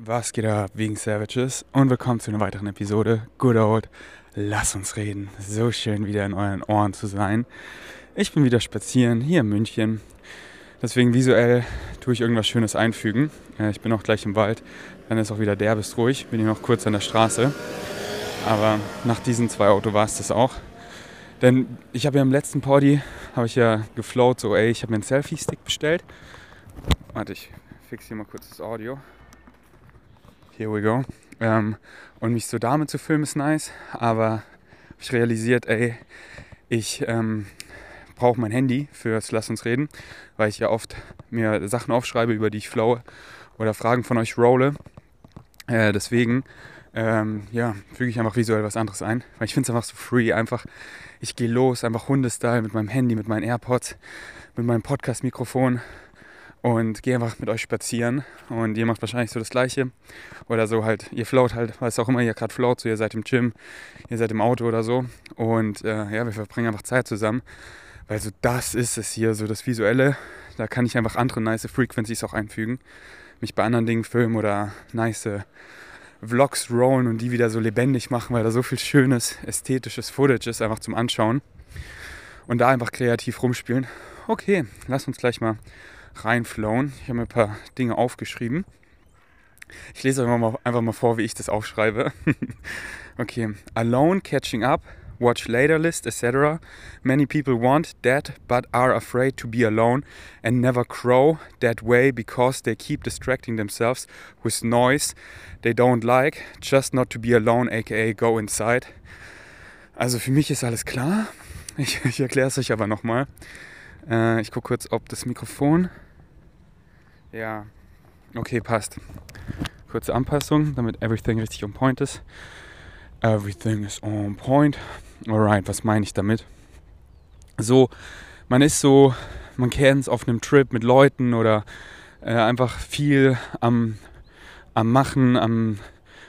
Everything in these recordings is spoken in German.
Was geht ab, wegen Savages? Und willkommen zu einer weiteren Episode. Good old, lass uns reden. So schön wieder in euren Ohren zu sein. Ich bin wieder spazieren hier in München. Deswegen visuell tue ich irgendwas Schönes einfügen. Ich bin auch gleich im Wald. Dann ist auch wieder derbest ruhig. Bin hier noch kurz an der Straße. Aber nach diesen zwei Auto war es das auch. Denn ich habe ja im letzten Party, habe ich ja geflowt, so ey, ich habe mir einen Selfie-Stick bestellt. Warte, ich fix hier mal kurz das Audio. Here we go. Ähm, und mich so damit zu filmen ist nice, aber ich realisiert, ey, ich ähm, brauche mein Handy fürs Lass uns reden, weil ich ja oft mir Sachen aufschreibe, über die ich flowe oder Fragen von euch rolle. Äh, deswegen ähm, ja, füge ich einfach visuell was anderes ein, weil ich finde es einfach so free, einfach ich gehe los, einfach Hundestyle mit meinem Handy, mit meinen AirPods, mit meinem Podcast-Mikrofon und gehe einfach mit euch spazieren und ihr macht wahrscheinlich so das gleiche. Oder so halt, ihr float halt, was auch immer ihr gerade float, so ihr seid im Gym, ihr seid im Auto oder so. Und äh, ja, wir verbringen einfach Zeit zusammen, weil so das ist es hier, so das Visuelle, da kann ich einfach andere nice Frequencies auch einfügen, mich bei anderen Dingen filmen oder nice Vlogs rollen und die wieder so lebendig machen, weil da so viel schönes, ästhetisches Footage ist, einfach zum Anschauen. Und da einfach kreativ rumspielen. Okay, lass uns gleich mal reinflowen. Ich habe mir ein paar Dinge aufgeschrieben. Ich lese euch mal, einfach mal vor, wie ich das aufschreibe. okay. Alone, catching up, watch later list, etc. Many people want that but are afraid to be alone and never grow that way because they keep distracting themselves with noise they don't like, just not to be alone, aka go inside. Also für mich ist alles klar. Ich, ich erkläre es euch aber nochmal. Äh, ich gucke kurz, ob das Mikrofon ja, okay, passt. Kurze Anpassung, damit everything richtig on point ist. Everything is on point. Alright, was meine ich damit? So, man ist so, man kennt es auf einem Trip mit Leuten oder äh, einfach viel am, am Machen, am,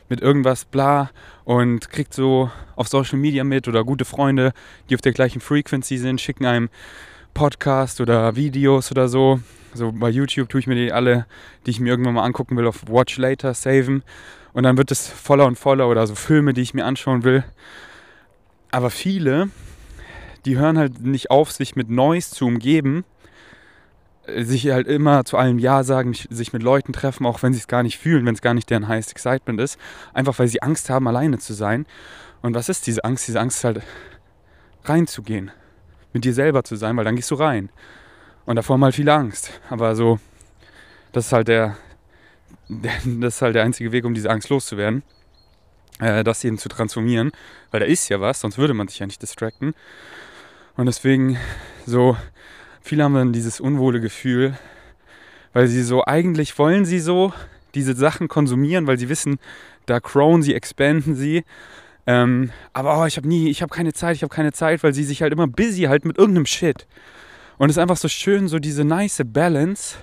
mit irgendwas bla und kriegt so auf Social Media mit oder gute Freunde, die auf der gleichen Frequency sind, schicken einem Podcast oder Videos oder so so bei YouTube tue ich mir die alle, die ich mir irgendwann mal angucken will, auf Watch Later saven. Und dann wird es voller und voller oder so Filme, die ich mir anschauen will. Aber viele, die hören halt nicht auf, sich mit Neues zu umgeben, sich halt immer zu allem Ja sagen, sich mit Leuten treffen, auch wenn sie es gar nicht fühlen, wenn es gar nicht deren Highest Excitement ist. Einfach weil sie Angst haben, alleine zu sein. Und was ist diese Angst? Diese Angst ist halt reinzugehen, mit dir selber zu sein, weil dann gehst du rein. Und davor mal viel Angst. Aber so, das ist halt der, der, das ist halt der einzige Weg, um diese Angst loszuwerden. Äh, das eben zu transformieren. Weil da ist ja was, sonst würde man sich ja nicht distracten. Und deswegen so, viele haben dann dieses unwohle Gefühl, weil sie so, eigentlich wollen sie so diese Sachen konsumieren, weil sie wissen, da crown sie, expanden sie. Ähm, aber oh, ich habe nie, ich habe keine Zeit, ich habe keine Zeit, weil sie sich halt immer busy halten mit irgendeinem Shit. Und es ist einfach so schön, so diese nice Balance.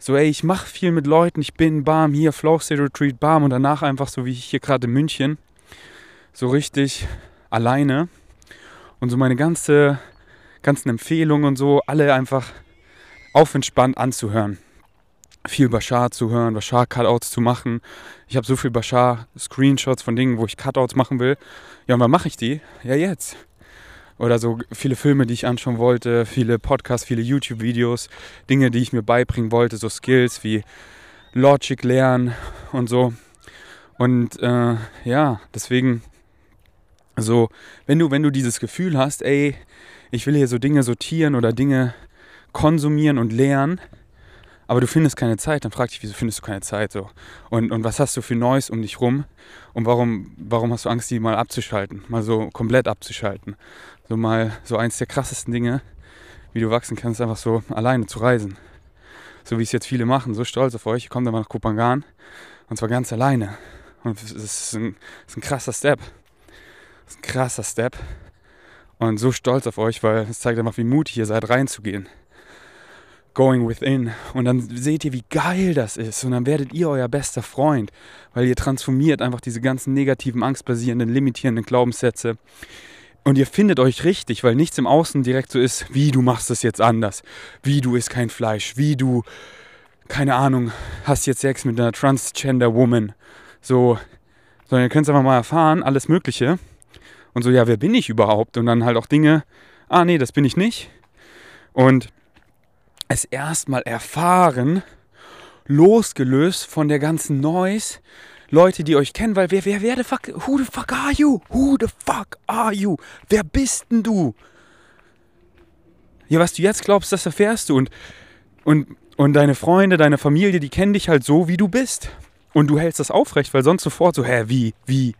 So, ey, ich mache viel mit Leuten, ich bin bam, hier Flow State Retreat, bam, und danach einfach so wie ich hier gerade in München, so richtig alleine. Und so meine ganze, ganzen Empfehlungen und so, alle einfach auf entspannt anzuhören. Viel Bashar zu hören, Bashar Cutouts zu machen. Ich habe so viel Bashar Screenshots von Dingen, wo ich Cutouts machen will. Ja, und wann mache ich die? Ja, jetzt oder so viele Filme, die ich anschauen wollte, viele Podcasts, viele YouTube-Videos, Dinge, die ich mir beibringen wollte, so Skills wie Logic lernen und so. Und äh, ja, deswegen so, wenn du, wenn du dieses Gefühl hast, ey, ich will hier so Dinge sortieren oder Dinge konsumieren und lernen, aber du findest keine Zeit, dann frag dich, wieso findest du keine Zeit so? Und, und was hast du für Neues um dich rum? Und warum, warum hast du Angst, die mal abzuschalten, mal so komplett abzuschalten? So mal so eins der krassesten Dinge, wie du wachsen kannst, einfach so alleine zu reisen. So wie es jetzt viele machen, so stolz auf euch, ihr kommt mal nach Kopangan und zwar ganz alleine. Und das ist das ist ein krasser Step. Das ist ein krasser Step. Und so stolz auf euch, weil es zeigt einfach, wie mutig ihr seid, reinzugehen going within. Und dann seht ihr, wie geil das ist. Und dann werdet ihr euer bester Freund, weil ihr transformiert einfach diese ganzen negativen, angstbasierenden, limitierenden Glaubenssätze. Und ihr findet euch richtig, weil nichts im Außen direkt so ist, wie du machst es jetzt anders, wie du isst kein Fleisch, wie du keine Ahnung, hast jetzt Sex mit einer Transgender Woman. So, sondern ihr könnt es einfach mal erfahren, alles Mögliche. Und so, ja, wer bin ich überhaupt? Und dann halt auch Dinge, ah nee, das bin ich nicht. Und es erstmal erfahren, losgelöst von der ganzen Noise, Leute, die euch kennen, weil wer, wer, wer the fuck, who the fuck are you? Who the fuck are you? Wer bist denn du? Ja, was du jetzt glaubst, das erfährst du und, und, und deine Freunde, deine Familie, die kennen dich halt so, wie du bist. Und du hältst das aufrecht, weil sonst sofort so, hä, wie, wie?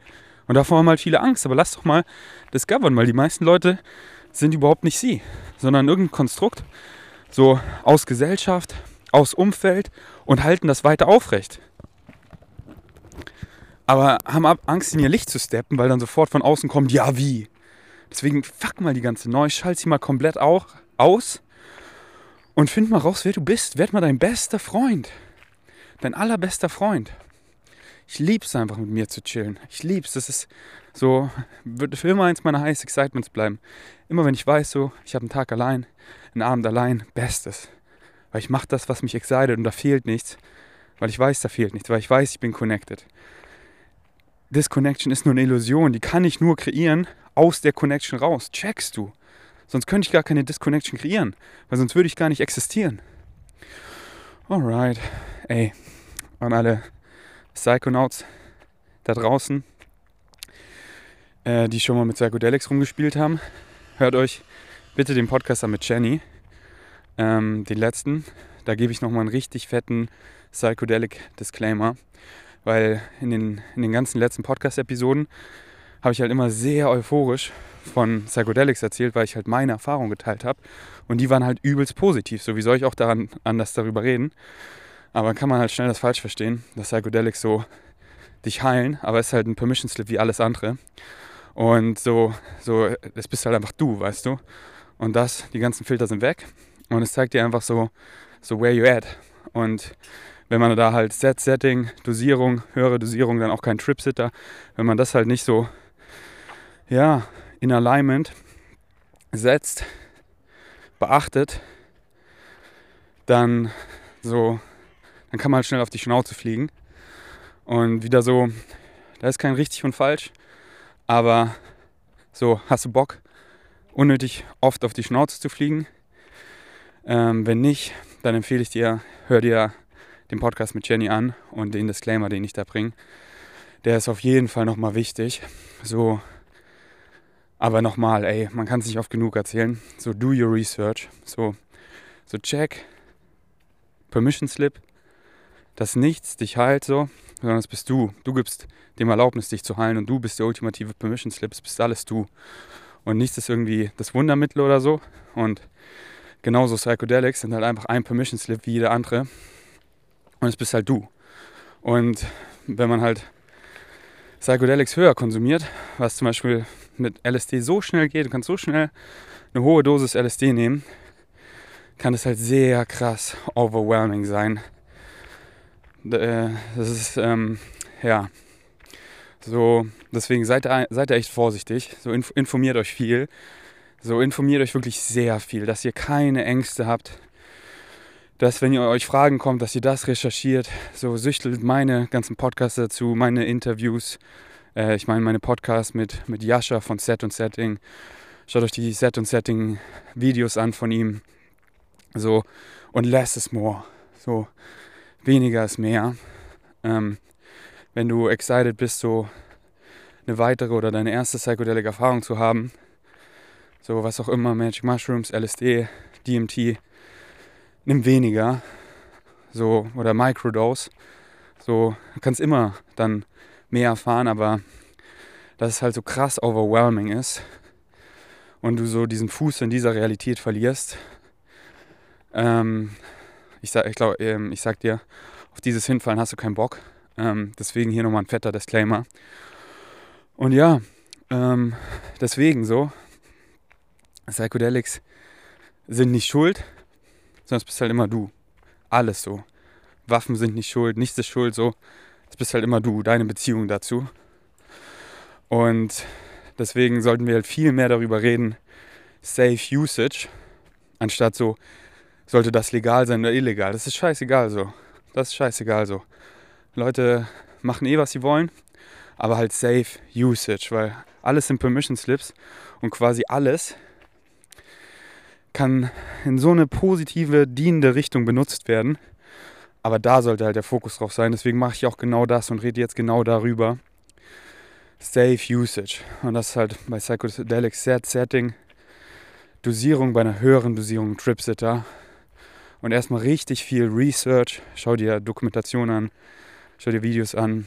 Und davor haben halt viele Angst, aber lass doch mal discovern, weil die meisten Leute sind überhaupt nicht sie, sondern irgendein Konstrukt, so aus Gesellschaft, aus Umfeld und halten das weiter aufrecht. Aber haben Angst, in ihr Licht zu steppen, weil dann sofort von außen kommt, ja wie. Deswegen fuck mal die ganze Neu, schalt sie mal komplett auch aus und find mal raus, wer du bist. Werd mal dein bester Freund. Dein allerbester Freund. Ich lieb's einfach mit mir zu chillen. Ich lieb's. Das ist so, wird für immer eins meiner Highest Excitements bleiben. Immer wenn ich weiß, so, ich habe einen Tag allein, einen Abend allein, Bestes. Weil ich mache das, was mich excited und da fehlt nichts. Weil ich weiß, da fehlt nichts. Weil ich weiß, ich bin connected. Disconnection ist nur eine Illusion. Die kann ich nur kreieren aus der Connection raus. Checkst du? Sonst könnte ich gar keine Disconnection kreieren. Weil sonst würde ich gar nicht existieren. Alright. Ey, an alle Psychonauts da draußen, äh, die schon mal mit Psychedelics rumgespielt haben, hört euch bitte den Podcast an mit Jenny ähm, den letzten. Da gebe ich nochmal einen richtig fetten Psychedelic Disclaimer, weil in den, in den ganzen letzten Podcast-Episoden habe ich halt immer sehr euphorisch von Psychedelics erzählt, weil ich halt meine Erfahrungen geteilt habe. Und die waren halt übelst positiv. So wie soll ich auch daran anders darüber reden? Aber kann man halt schnell das falsch verstehen, dass Psychedelics so dich heilen, aber es ist halt ein Permission Slip wie alles andere. Und so, so, das bist halt einfach du, weißt du. Und das, die ganzen Filter sind weg. Und es zeigt dir einfach so, so where you at. Und wenn man da halt Set, Setting, Dosierung, höhere Dosierung, dann auch kein Trip-Sitter, wenn man das halt nicht so, ja, in Alignment setzt, beachtet, dann so, dann kann man halt schnell auf die Schnauze fliegen. Und wieder so, da ist kein richtig und falsch, aber so, hast du Bock, unnötig oft auf die Schnauze zu fliegen? Ähm, wenn nicht, dann empfehle ich dir, hör dir den Podcast mit Jenny an und den Disclaimer, den ich da bringe. Der ist auf jeden Fall nochmal wichtig. So, aber nochmal, ey, man kann es nicht oft genug erzählen. So, do your research. So, so check, Permission Slip, dass nichts dich heilt, so, sondern es bist du. Du gibst dem Erlaubnis, dich zu heilen und du bist der ultimative Permission Slip. Es bist alles du. Und nichts ist irgendwie das Wundermittel oder so. Und genauso Psychedelics sind halt einfach ein Permission Slip wie jeder andere. Und es bist halt du. Und wenn man halt Psychedelics höher konsumiert, was zum Beispiel mit LSD so schnell geht, du kannst so schnell eine hohe Dosis LSD nehmen, kann es halt sehr krass overwhelming sein. Äh, das ist, ähm, ja, so, deswegen seid, seid ihr echt vorsichtig, so informiert euch viel, so informiert euch wirklich sehr viel, dass ihr keine Ängste habt, dass wenn ihr euch Fragen kommt, dass ihr das recherchiert. So süchtelt meine ganzen Podcasts dazu, meine Interviews. Äh, ich meine meine Podcasts mit, mit Jascha von Set und Setting. Schaut euch die Set und Setting Videos an von ihm. So und less is more. So weniger ist mehr. Ähm, wenn du excited bist, so eine weitere oder deine erste psychedelic Erfahrung zu haben, so was auch immer, Magic Mushrooms, LSD, DMT, nimm weniger, so oder Microdose, so kannst immer dann mehr erfahren, aber dass es halt so krass overwhelming ist und du so diesen Fuß in dieser Realität verlierst. Ähm, ich sag, ich glaube, ähm, ich sag dir, auf dieses Hinfallen hast du keinen Bock. Ähm, deswegen hier nochmal ein fetter Disclaimer. Und ja, ähm, deswegen so, Psychedelics sind nicht schuld, sondern es bist halt immer du. Alles so. Waffen sind nicht schuld, nichts ist schuld, so. Es bist halt immer du, deine Beziehung dazu. Und deswegen sollten wir halt viel mehr darüber reden, Safe Usage, anstatt so, sollte das legal sein oder illegal. Das ist scheißegal so. Das ist scheißegal so. Leute machen eh, was sie wollen, aber halt safe Usage, weil alles sind Permission Slips und quasi alles kann in so eine positive, dienende Richtung benutzt werden. Aber da sollte halt der Fokus drauf sein. Deswegen mache ich auch genau das und rede jetzt genau darüber. Safe Usage. Und das ist halt bei Psychedelic Set Setting. Dosierung bei einer höheren Dosierung Tripsitter. Und erstmal richtig viel Research. Schau dir Dokumentation an, schau dir Videos an,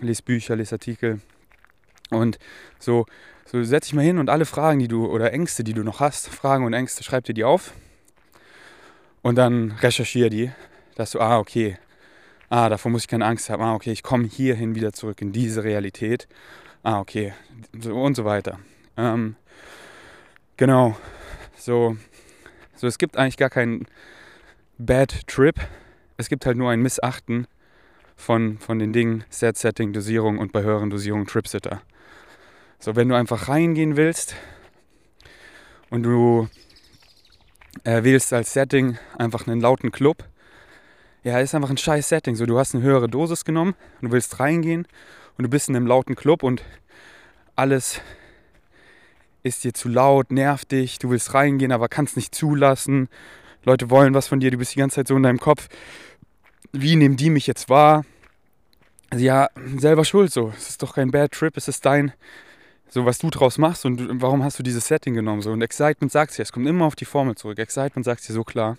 lies Bücher, lies Artikel. Und so, so setz dich mal hin und alle Fragen, die du oder Ängste, die du noch hast, Fragen und Ängste, schreib dir die auf. Und dann recherchiere die, dass du, ah, okay, ah, davor muss ich keine Angst haben, ah, okay, ich komme hierhin wieder zurück in diese Realität. Ah, okay, und so weiter. Ähm, genau, so, so, es gibt eigentlich gar keinen Bad Trip. Es gibt halt nur ein Missachten von, von den Dingen Set Setting, Dosierung und bei höheren Dosierungen Tripsitter. So, wenn du einfach reingehen willst und du äh, wählst als Setting einfach einen lauten Club, ja, ist einfach ein scheiß Setting. So, du hast eine höhere Dosis genommen, du willst reingehen und du bist in einem lauten Club und alles ist dir zu laut, nervt dich, du willst reingehen, aber kannst nicht zulassen. Leute wollen was von dir, du bist die ganze Zeit so in deinem Kopf. Wie nehmen die mich jetzt wahr? Also ja, selber schuld so. Es ist doch kein Bad Trip, es ist dein, so was du draus machst und warum hast du dieses Setting genommen so. Und Excitement sagt dir, es kommt immer auf die Formel zurück. Excitement sagt dir so klar.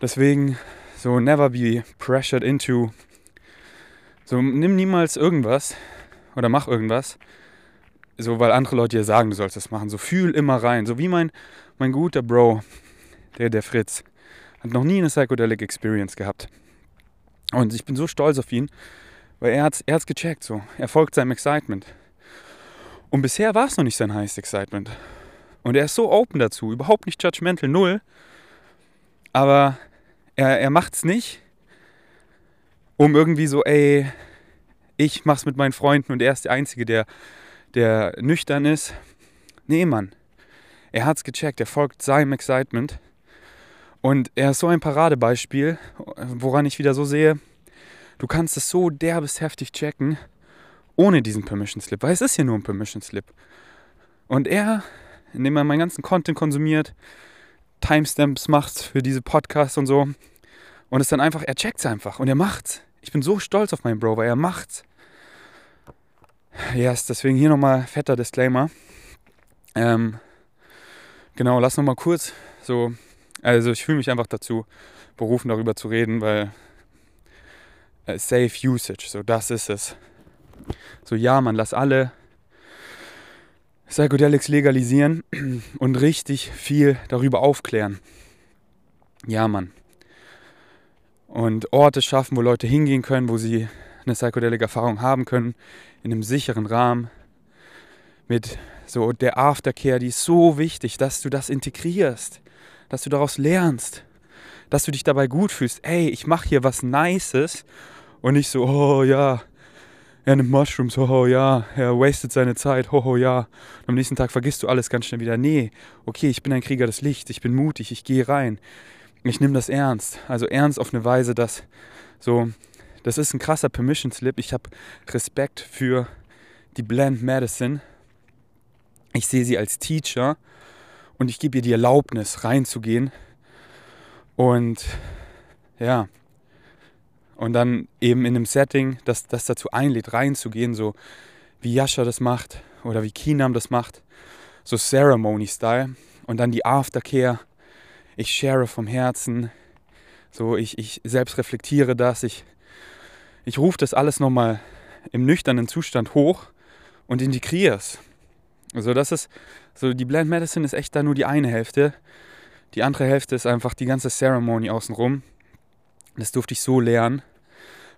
Deswegen so never be pressured into. So nimm niemals irgendwas oder mach irgendwas, so weil andere Leute dir sagen, du sollst das machen. So fühl immer rein. So wie mein, mein guter Bro, der, der Fritz, hat noch nie eine Psychedelic Experience gehabt. Und ich bin so stolz auf ihn, weil er hat es er gecheckt. So. Er folgt seinem Excitement. Und bisher war es noch nicht sein highest Excitement. Und er ist so open dazu, überhaupt nicht judgmental, null. Aber er, er macht es nicht, um irgendwie so, ey, ich mach's mit meinen Freunden und er ist der Einzige, der, der nüchtern ist. Nee, Mann. Er hat's gecheckt, er folgt seinem Excitement. Und er ist so ein Paradebeispiel, woran ich wieder so sehe, du kannst es so derbes heftig checken, ohne diesen Permission Slip, weil es ist ja nur ein Permission Slip. Und er, indem er meinen ganzen Content konsumiert, Timestamps macht für diese Podcasts und so, und es dann einfach, er checkt es einfach und er macht's. Ich bin so stolz auf meinen Bro, weil er macht's. Yes, deswegen hier nochmal fetter Disclaimer. Ähm, genau, lass nochmal kurz so, also ich fühle mich einfach dazu berufen, darüber zu reden, weil äh, Safe Usage, so das ist es. So, ja, man, lass alle Psychedelics legalisieren und richtig viel darüber aufklären. Ja, Mann. Und Orte schaffen, wo Leute hingehen können, wo sie eine Psychedelic-Erfahrung haben können, in einem sicheren Rahmen. Mit so der Aftercare, die ist so wichtig, dass du das integrierst, dass du daraus lernst, dass du dich dabei gut fühlst. Ey, ich mache hier was Nices und nicht so, oh ja, er nimmt Mushrooms, hoho, ja, er wastet seine Zeit, hoho, ja. Und am nächsten Tag vergisst du alles ganz schnell wieder. Nee, okay, ich bin ein Krieger des Lichts, ich bin mutig, ich gehe rein. Ich nehme das ernst. Also ernst auf eine Weise, dass so, das ist ein krasser Permission Slip. Ich habe Respekt für die Blend Medicine. Ich sehe sie als Teacher und ich gebe ihr die Erlaubnis, reinzugehen. Und ja, und dann eben in einem Setting, das, das dazu einlädt, reinzugehen, so wie Yasha das macht oder wie Kinam das macht, so Ceremony-Style. Und dann die Aftercare, ich share vom Herzen, so ich, ich selbst reflektiere das, ich, ich rufe das alles nochmal im nüchternen Zustand hoch und integriere es. Also das ist, so die Blend Medicine ist echt da nur die eine Hälfte. Die andere Hälfte ist einfach die ganze Ceremony außenrum. Das durfte ich so lernen.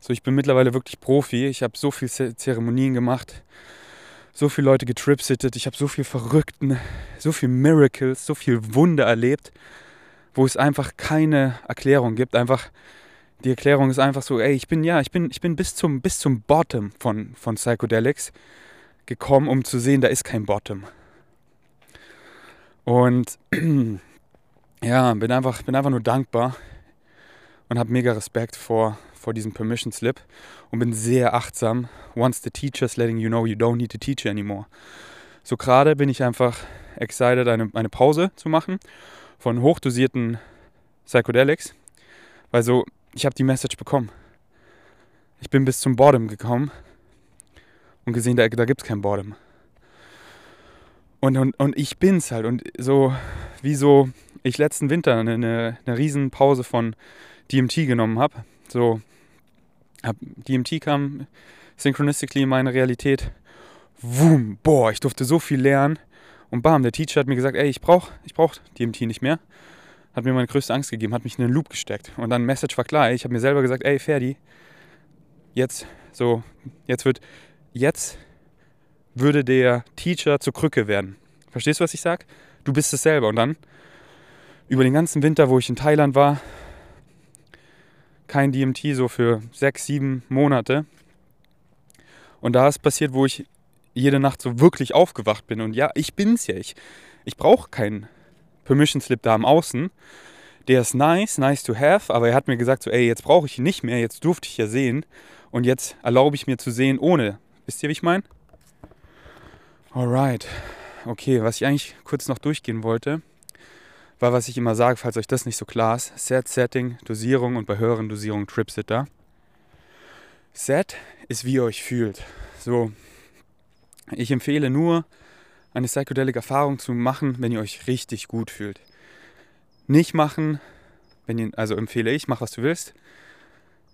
So, ich bin mittlerweile wirklich Profi. Ich habe so viele Zeremonien gemacht, so viele Leute getripsittet. Ich habe so viel Verrückten, so viel Miracles, so viel Wunder erlebt, wo es einfach keine Erklärung gibt. Einfach die Erklärung ist einfach so, ey, ich bin ja, ich bin, ich bin bis zum, bis zum Bottom von, von Psychedelics gekommen, um zu sehen, da ist kein Bottom. Und ja, bin einfach, bin einfach nur dankbar und habe mega Respekt vor, vor diesem Permission Slip und bin sehr achtsam. Once the teacher's letting you know you don't need to teach anymore. So gerade bin ich einfach excited, eine, eine Pause zu machen von hochdosierten Psychedelics, weil so, ich habe die Message bekommen. Ich bin bis zum Bottom gekommen und gesehen, da, da gibt es kein Bottom. Und, und, und ich bin's halt. Und so, wie so ich letzten Winter eine, eine, eine riesen Pause von DMT genommen habe. So, hab, DMT kam synchronistically in meine Realität. Wum, boah, ich durfte so viel lernen. Und bam, der Teacher hat mir gesagt, ey, ich brauche ich brauch DMT nicht mehr. Hat mir meine größte Angst gegeben, hat mich in den Loop gesteckt. Und dann Message war klar, ey, ich habe mir selber gesagt, ey, Ferdi, jetzt, so, jetzt wird, jetzt würde der Teacher zur Krücke werden. Verstehst du, was ich sage? Du bist es selber. Und dann, über den ganzen Winter, wo ich in Thailand war, kein DMT so für sechs, sieben Monate. Und da ist passiert, wo ich jede Nacht so wirklich aufgewacht bin. Und ja, ich bin's ja. Ich, ich brauche keinen Permission Slip da am Außen. Der ist nice, nice to have, aber er hat mir gesagt, so, ey, jetzt brauche ich ihn nicht mehr, jetzt durfte ich ja sehen. Und jetzt erlaube ich mir zu sehen ohne. Wisst ihr, wie ich meine? Alright. Okay, was ich eigentlich kurz noch durchgehen wollte, war, was ich immer sage, falls euch das nicht so klar ist: Set, Setting, Dosierung und bei höheren Dosierungen Tripsitter. Set ist, wie ihr euch fühlt. So, ich empfehle nur, eine Psychedelic-Erfahrung zu machen, wenn ihr euch richtig gut fühlt. Nicht machen, wenn ihr, also empfehle ich, mach was du willst.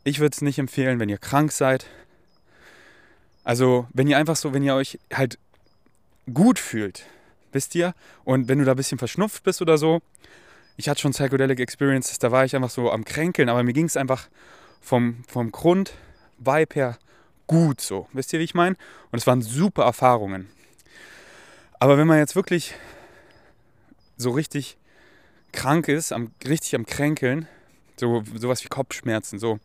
Ich würde es nicht empfehlen, wenn ihr krank seid. Also, wenn ihr einfach so, wenn ihr euch halt gut fühlt, wisst ihr? Und wenn du da ein bisschen verschnupft bist oder so, ich hatte schon Psychedelic Experiences, da war ich einfach so am Kränkeln, aber mir ging es einfach vom, vom Grund-Vibe her gut so. Wisst ihr, wie ich meine? Und es waren super Erfahrungen. Aber wenn man jetzt wirklich so richtig krank ist, am, richtig am Kränkeln, so sowas wie Kopfschmerzen, so,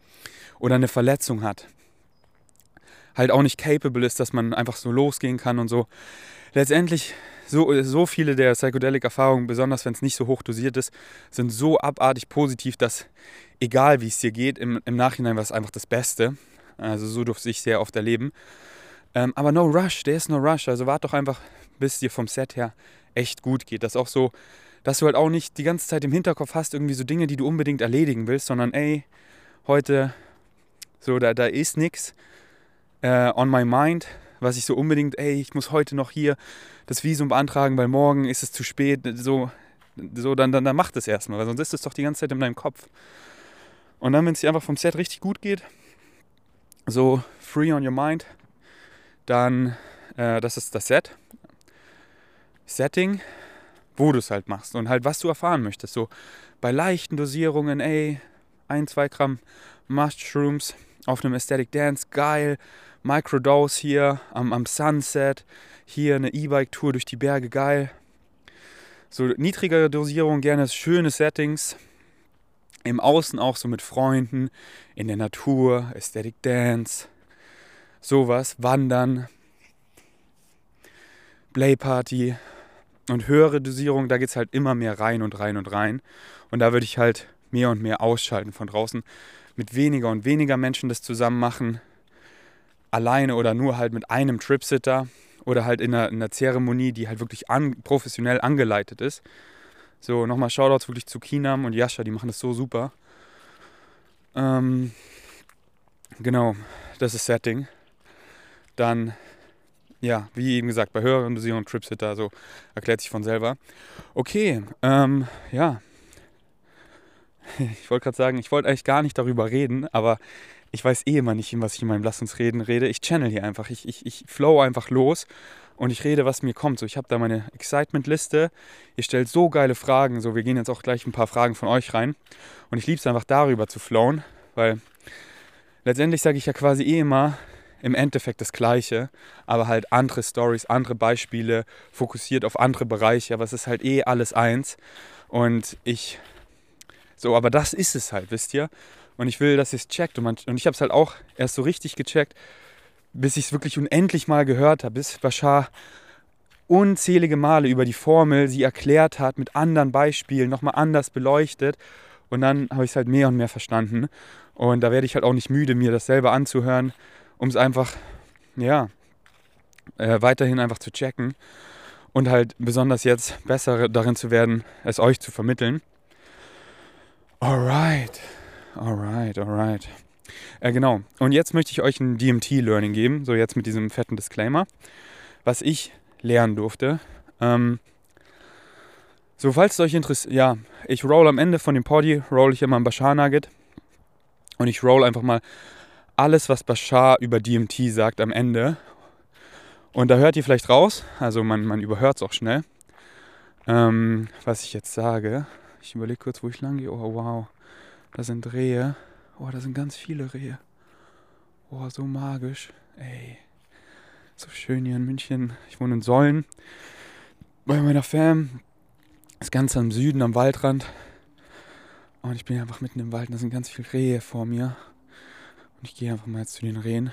oder eine Verletzung hat, halt auch nicht capable ist, dass man einfach so losgehen kann und so, letztendlich so, so viele der Psychedelic-Erfahrungen, besonders wenn es nicht so hoch dosiert ist, sind so abartig positiv, dass egal wie es dir geht, im, im Nachhinein war es einfach das Beste. Also so durfte ich sehr oft erleben. Ähm, aber no rush, der ist no rush. Also wart doch einfach, bis dir vom Set her echt gut geht. Das auch so, dass du halt auch nicht die ganze Zeit im Hinterkopf hast, irgendwie so Dinge, die du unbedingt erledigen willst, sondern ey, heute, so, da, da ist nichts äh, on my mind was ich so unbedingt, ey, ich muss heute noch hier das Visum beantragen, weil morgen ist es zu spät, so, so dann, dann, dann mach das erstmal, weil sonst ist es doch die ganze Zeit in deinem Kopf. Und dann, wenn es dir einfach vom Set richtig gut geht, so free on your mind, dann, äh, das ist das Set. Setting, wo du es halt machst und halt, was du erfahren möchtest. So bei leichten Dosierungen, ey, ein, zwei Gramm Mushrooms auf einem Aesthetic Dance, geil. Microdose hier am, am Sunset, hier eine E-Bike-Tour durch die Berge, geil. So niedrigere Dosierung, gerne schöne Settings. Im Außen auch so mit Freunden, in der Natur, Aesthetic Dance, sowas, Wandern, Playparty und höhere Dosierung, da geht es halt immer mehr rein und rein und rein. Und da würde ich halt mehr und mehr ausschalten von draußen. Mit weniger und weniger Menschen das zusammen machen alleine oder nur halt mit einem Tripsitter oder halt in einer, in einer Zeremonie, die halt wirklich an, professionell angeleitet ist. So, nochmal Shoutouts wirklich zu Kinam und Yasha, die machen das so super. Ähm, genau, das ist Setting. Dann, ja, wie eben gesagt, bei höheren Dosierungen Tripsitter, so erklärt sich von selber. Okay, ähm, ja. Ich wollte gerade sagen, ich wollte eigentlich gar nicht darüber reden, aber ich weiß eh immer nicht, was ich in meinem Lass uns reden rede. Ich channel hier einfach. Ich, ich, ich flow einfach los und ich rede, was mir kommt. So, ich habe da meine Excitement-Liste. Ihr stellt so geile Fragen. So, wir gehen jetzt auch gleich ein paar Fragen von euch rein. Und ich liebe es einfach darüber zu flowen, weil letztendlich sage ich ja quasi eh immer im Endeffekt das Gleiche, aber halt andere Stories, andere Beispiele, fokussiert auf andere Bereiche. Aber es ist halt eh alles eins. Und ich so, aber das ist es halt, wisst ihr? Und ich will, dass ihr es checkt. Und, man, und ich habe es halt auch erst so richtig gecheckt, bis ich es wirklich unendlich mal gehört habe, bis Bashar unzählige Male über die Formel sie erklärt hat, mit anderen Beispielen, nochmal anders beleuchtet. Und dann habe ich es halt mehr und mehr verstanden. Und da werde ich halt auch nicht müde, mir das selber anzuhören, um es einfach, ja, äh, weiterhin einfach zu checken und halt besonders jetzt besser darin zu werden, es euch zu vermitteln. Alright, alright, alright. Äh, genau, und jetzt möchte ich euch ein DMT-Learning geben, so jetzt mit diesem fetten Disclaimer, was ich lernen durfte. Ähm, so, falls es euch interessiert, ja, ich roll am Ende von dem Poddy, roll ich immer ein Bashar Nugget und ich roll einfach mal alles, was Bashar über DMT sagt am Ende und da hört ihr vielleicht raus, also man, man überhört es auch schnell, ähm, was ich jetzt sage. Ich überlege kurz, wo ich lang gehe. Oh, wow. Da sind Rehe. Oh, da sind ganz viele Rehe. Oh, so magisch. Ey. So schön hier in München. Ich wohne in Säulen. Bei meiner Fam. Das Ganze am Süden, am Waldrand. Und ich bin einfach mitten im Wald. Da sind ganz viele Rehe vor mir. Und ich gehe einfach mal jetzt zu den Rehen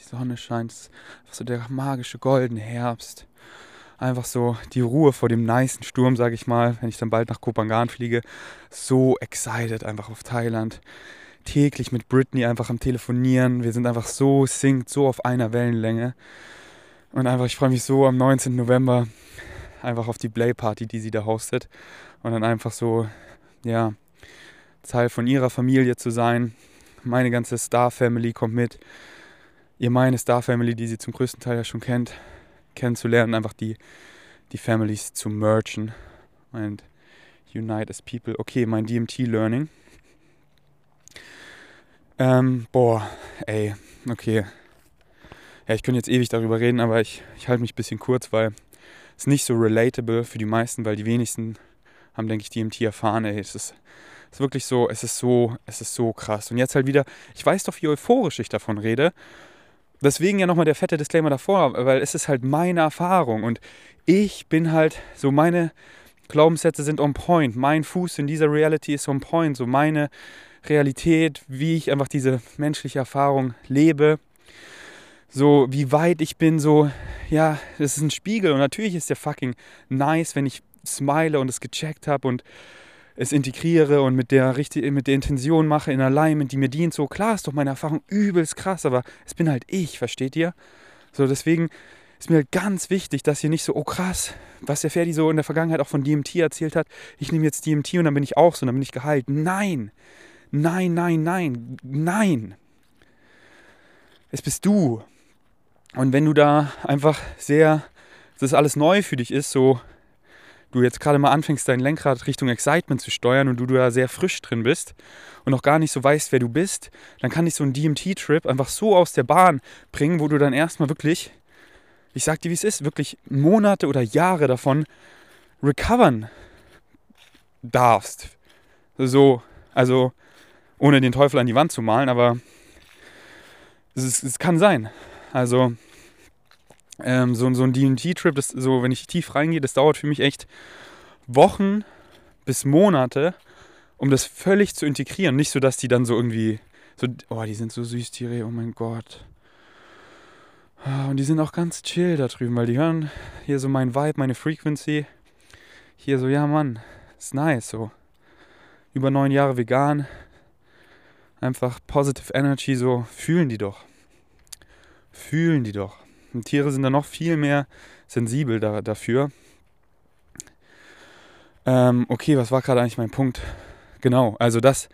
die Sonne scheint, es ist einfach so der magische goldene Herbst. Einfach so die Ruhe vor dem nicen Sturm, sage ich mal, wenn ich dann bald nach Kopangan fliege. So excited einfach auf Thailand. Täglich mit Britney einfach am Telefonieren. Wir sind einfach so singt, so auf einer Wellenlänge. Und einfach, ich freue mich so am 19. November einfach auf die Play Party, die sie da hostet. Und dann einfach so, ja, Teil von ihrer Familie zu sein. Meine ganze Star Family kommt mit ihr meine Star Family, die sie zum größten Teil ja schon kennt, kennenzulernen, einfach die, die Families zu mergen und unite as people. Okay, mein DMT-Learning. Ähm, boah, ey, okay. Ja, ich könnte jetzt ewig darüber reden, aber ich, ich halte mich ein bisschen kurz, weil es nicht so relatable für die meisten, weil die wenigsten haben, denke ich, DMT erfahren. Ey, es ist, es ist wirklich so, es ist so, es ist so krass. Und jetzt halt wieder, ich weiß doch, wie euphorisch ich davon rede. Deswegen ja nochmal der fette Disclaimer davor, weil es ist halt meine Erfahrung und ich bin halt, so meine Glaubenssätze sind on point. Mein Fuß in dieser Reality ist on point. So meine Realität, wie ich einfach diese menschliche Erfahrung lebe. So wie weit ich bin, so, ja, das ist ein Spiegel und natürlich ist der fucking nice, wenn ich smile und es gecheckt habe und es integriere und mit der, mit der Intention mache in Alignment, die mir dient, so klar ist doch meine Erfahrung übelst krass, aber es bin halt ich, versteht ihr? So, deswegen ist mir halt ganz wichtig, dass ihr nicht so, oh krass, was der Ferdi so in der Vergangenheit auch von DMT erzählt hat, ich nehme jetzt DMT und dann bin ich auch so, dann bin ich geheilt. Nein, nein, nein, nein, nein. Es bist du. Und wenn du da einfach sehr, das alles neu für dich ist, so du jetzt gerade mal anfängst, dein Lenkrad Richtung Excitement zu steuern und du, da sehr frisch drin bist und noch gar nicht so weißt, wer du bist, dann kann dich so ein DMT-Trip einfach so aus der Bahn bringen, wo du dann erstmal wirklich, ich sag dir, wie es ist, wirklich Monate oder Jahre davon recovern darfst. So, also ohne den Teufel an die Wand zu malen, aber es, es kann sein. Also ähm, so, so ein DMT-Trip, so, wenn ich tief reingehe, das dauert für mich echt Wochen bis Monate, um das völlig zu integrieren. Nicht so, dass die dann so irgendwie, so, oh, die sind so süß, Tiere, oh mein Gott. Ah, und die sind auch ganz chill da drüben, weil die hören hier so mein Vibe, meine Frequency. Hier so, ja Mann, ist nice, so. Über neun Jahre vegan. Einfach positive Energy, so fühlen die doch. Fühlen die doch. Und Tiere sind da noch viel mehr sensibel da, dafür. Ähm, okay, was war gerade eigentlich mein Punkt? Genau, also das,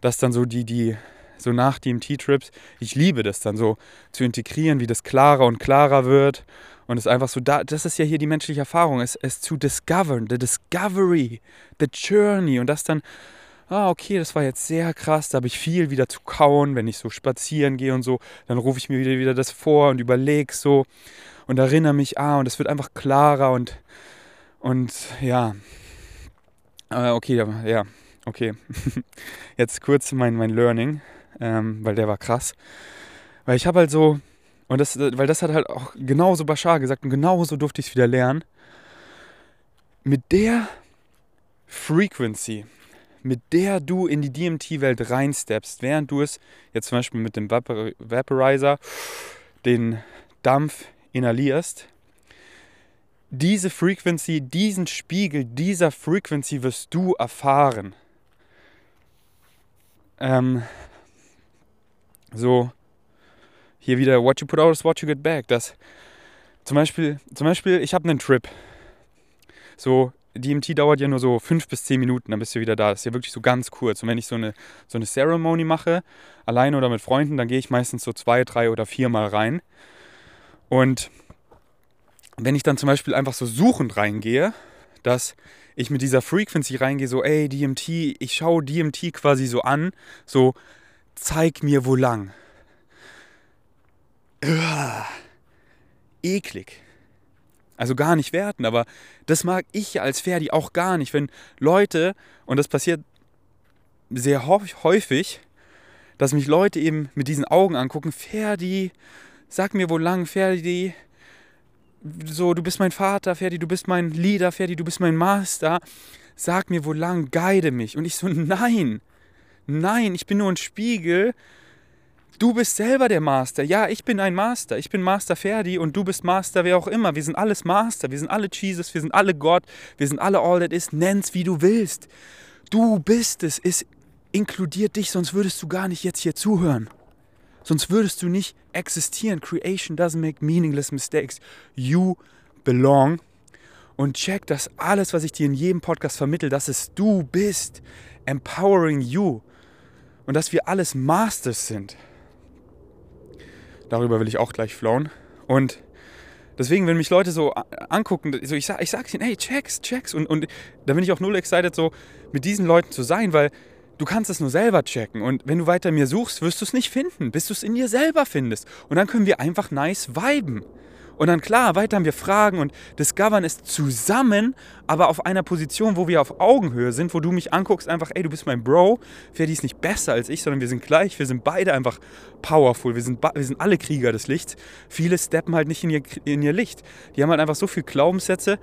das dann so die, die, so nach DMT-Trips, ich liebe das dann so zu integrieren, wie das klarer und klarer wird. Und es einfach so, da, das ist ja hier die menschliche Erfahrung, es, es zu discovern, the discovery, the journey. Und das dann ah, okay, das war jetzt sehr krass, da habe ich viel wieder zu kauen, wenn ich so spazieren gehe und so, dann rufe ich mir wieder, wieder das vor und überlege so und erinnere mich, ah, und es wird einfach klarer und, und ja, äh, okay, ja, okay. Jetzt kurz mein, mein Learning, ähm, weil der war krass. Weil ich habe halt so, und das, weil das hat halt auch genauso Bashar gesagt und genauso durfte ich es wieder lernen. Mit der Frequency, mit der du in die DMT-Welt reinsteppst, während du es jetzt zum Beispiel mit dem Vaporizer den Dampf inhalierst, diese Frequency, diesen Spiegel dieser Frequency wirst du erfahren. Ähm, so, hier wieder, what you put out is what you get back. Das, zum Beispiel, zum Beispiel ich habe einen Trip. So, DMT dauert ja nur so fünf bis zehn Minuten, dann bist du wieder da. Das ist ja wirklich so ganz kurz. Und wenn ich so eine, so eine Ceremony mache, alleine oder mit Freunden, dann gehe ich meistens so zwei, drei oder viermal rein. Und wenn ich dann zum Beispiel einfach so suchend reingehe, dass ich mit dieser Frequency reingehe, so, ey, DMT, ich schaue DMT quasi so an, so, zeig mir wo lang. Uah, eklig. Also gar nicht werten, aber das mag ich als Ferdi auch gar nicht, wenn Leute, und das passiert sehr häufig, dass mich Leute eben mit diesen Augen angucken, Ferdi, sag mir wo lang, Ferdi, so, du bist mein Vater, Ferdi, du bist mein Leader, Ferdi, du bist mein Master, sag mir wo lang, guide mich. Und ich so, nein, nein, ich bin nur ein Spiegel Du bist selber der Master. Ja, ich bin ein Master. Ich bin Master Ferdi und du bist Master wer auch immer. Wir sind alles Master. Wir sind alle Jesus. Wir sind alle Gott. Wir sind alle All That Is. Nenn's wie du willst. Du bist es. Es inkludiert dich, sonst würdest du gar nicht jetzt hier zuhören. Sonst würdest du nicht existieren. Creation doesn't make meaningless mistakes. You belong. Und check, dass alles, was ich dir in jedem Podcast vermittle, dass es du bist. Empowering you. Und dass wir alles Masters sind. Darüber will ich auch gleich flown. Und deswegen, wenn mich Leute so angucken, so ich, sag, ich sage ihnen, hey, checks, checks. Und, und da bin ich auch null excited, so mit diesen Leuten zu sein, weil du kannst es nur selber checken. Und wenn du weiter mir suchst, wirst du es nicht finden, bis du es in dir selber findest. Und dann können wir einfach nice viben. Und dann klar, weiter haben wir Fragen und discovern es zusammen, aber auf einer Position, wo wir auf Augenhöhe sind, wo du mich anguckst, einfach, ey, du bist mein Bro, Ferdi ist nicht besser als ich, sondern wir sind gleich, wir sind beide einfach powerful, wir sind, wir sind alle Krieger des Lichts. Viele steppen halt nicht in ihr, in ihr Licht. Die haben halt einfach so viele Glaubenssätze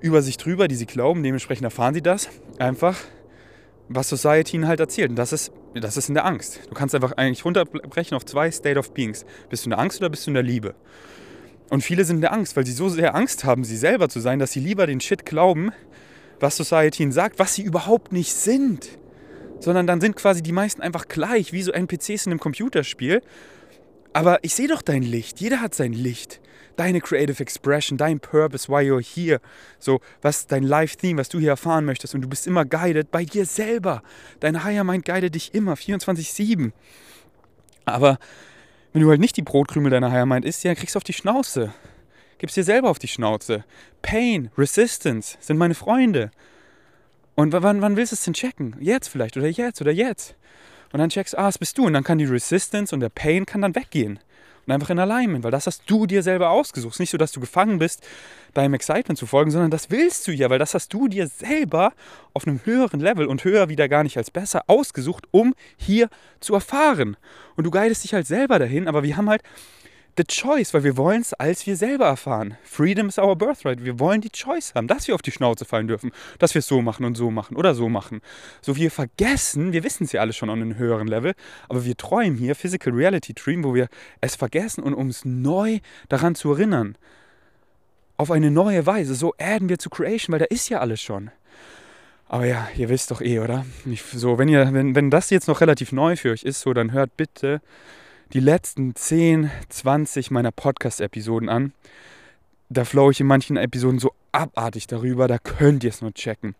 über sich drüber, die sie glauben, dementsprechend erfahren sie das einfach was Society ihnen halt erzählt. Und das ist, das ist in der Angst. Du kannst einfach eigentlich runterbrechen auf zwei State of Beings. Bist du in der Angst oder bist du in der Liebe? Und viele sind in der Angst, weil sie so sehr Angst haben, sie selber zu sein, dass sie lieber den Shit glauben, was Society ihnen sagt, was sie überhaupt nicht sind. Sondern dann sind quasi die meisten einfach gleich, wie so NPCs in einem Computerspiel. Aber ich sehe doch dein Licht. Jeder hat sein Licht. Deine Creative Expression, dein Purpose, why you're here. So, was dein Life-Theme, was du hier erfahren möchtest. Und du bist immer guided bei dir selber. Dein Higher Mind guidet dich immer, 24-7. Aber wenn du halt nicht die Brotkrümel deiner Mind isst, ja, kriegst du auf die Schnauze. Gibst dir selber auf die Schnauze. Pain, Resistance sind meine Freunde. Und wann, wann willst du es denn checken? Jetzt vielleicht oder jetzt oder jetzt. Und dann checkst, ah, es bist du. Und dann kann die Resistance und der Pain kann dann weggehen und einfach in Alignment, weil das hast du dir selber ausgesucht. Nicht so, dass du gefangen bist, deinem Excitement zu folgen, sondern das willst du ja, weil das hast du dir selber auf einem höheren Level und höher wieder gar nicht als besser ausgesucht, um hier zu erfahren. Und du guidest dich halt selber dahin, aber wir haben halt the choice, weil wir wollen es als wir selber erfahren. Freedom is our birthright. Wir wollen die Choice haben, dass wir auf die Schnauze fallen dürfen, dass wir es so machen und so machen oder so machen. So wir vergessen, wir wissen es ja alle schon an einem höheren Level, aber wir träumen hier Physical Reality Dream, wo wir es vergessen und uns neu daran zu erinnern. Auf eine neue Weise. So adden wir zu Creation, weil da ist ja alles schon. Aber ja, ihr wisst doch eh, oder? Ich, so, wenn, ihr, wenn, wenn das jetzt noch relativ neu für euch ist, so, dann hört bitte die letzten 10, 20 meiner Podcast-Episoden an. Da flow ich in manchen Episoden so abartig darüber, da könnt ihr es nur checken.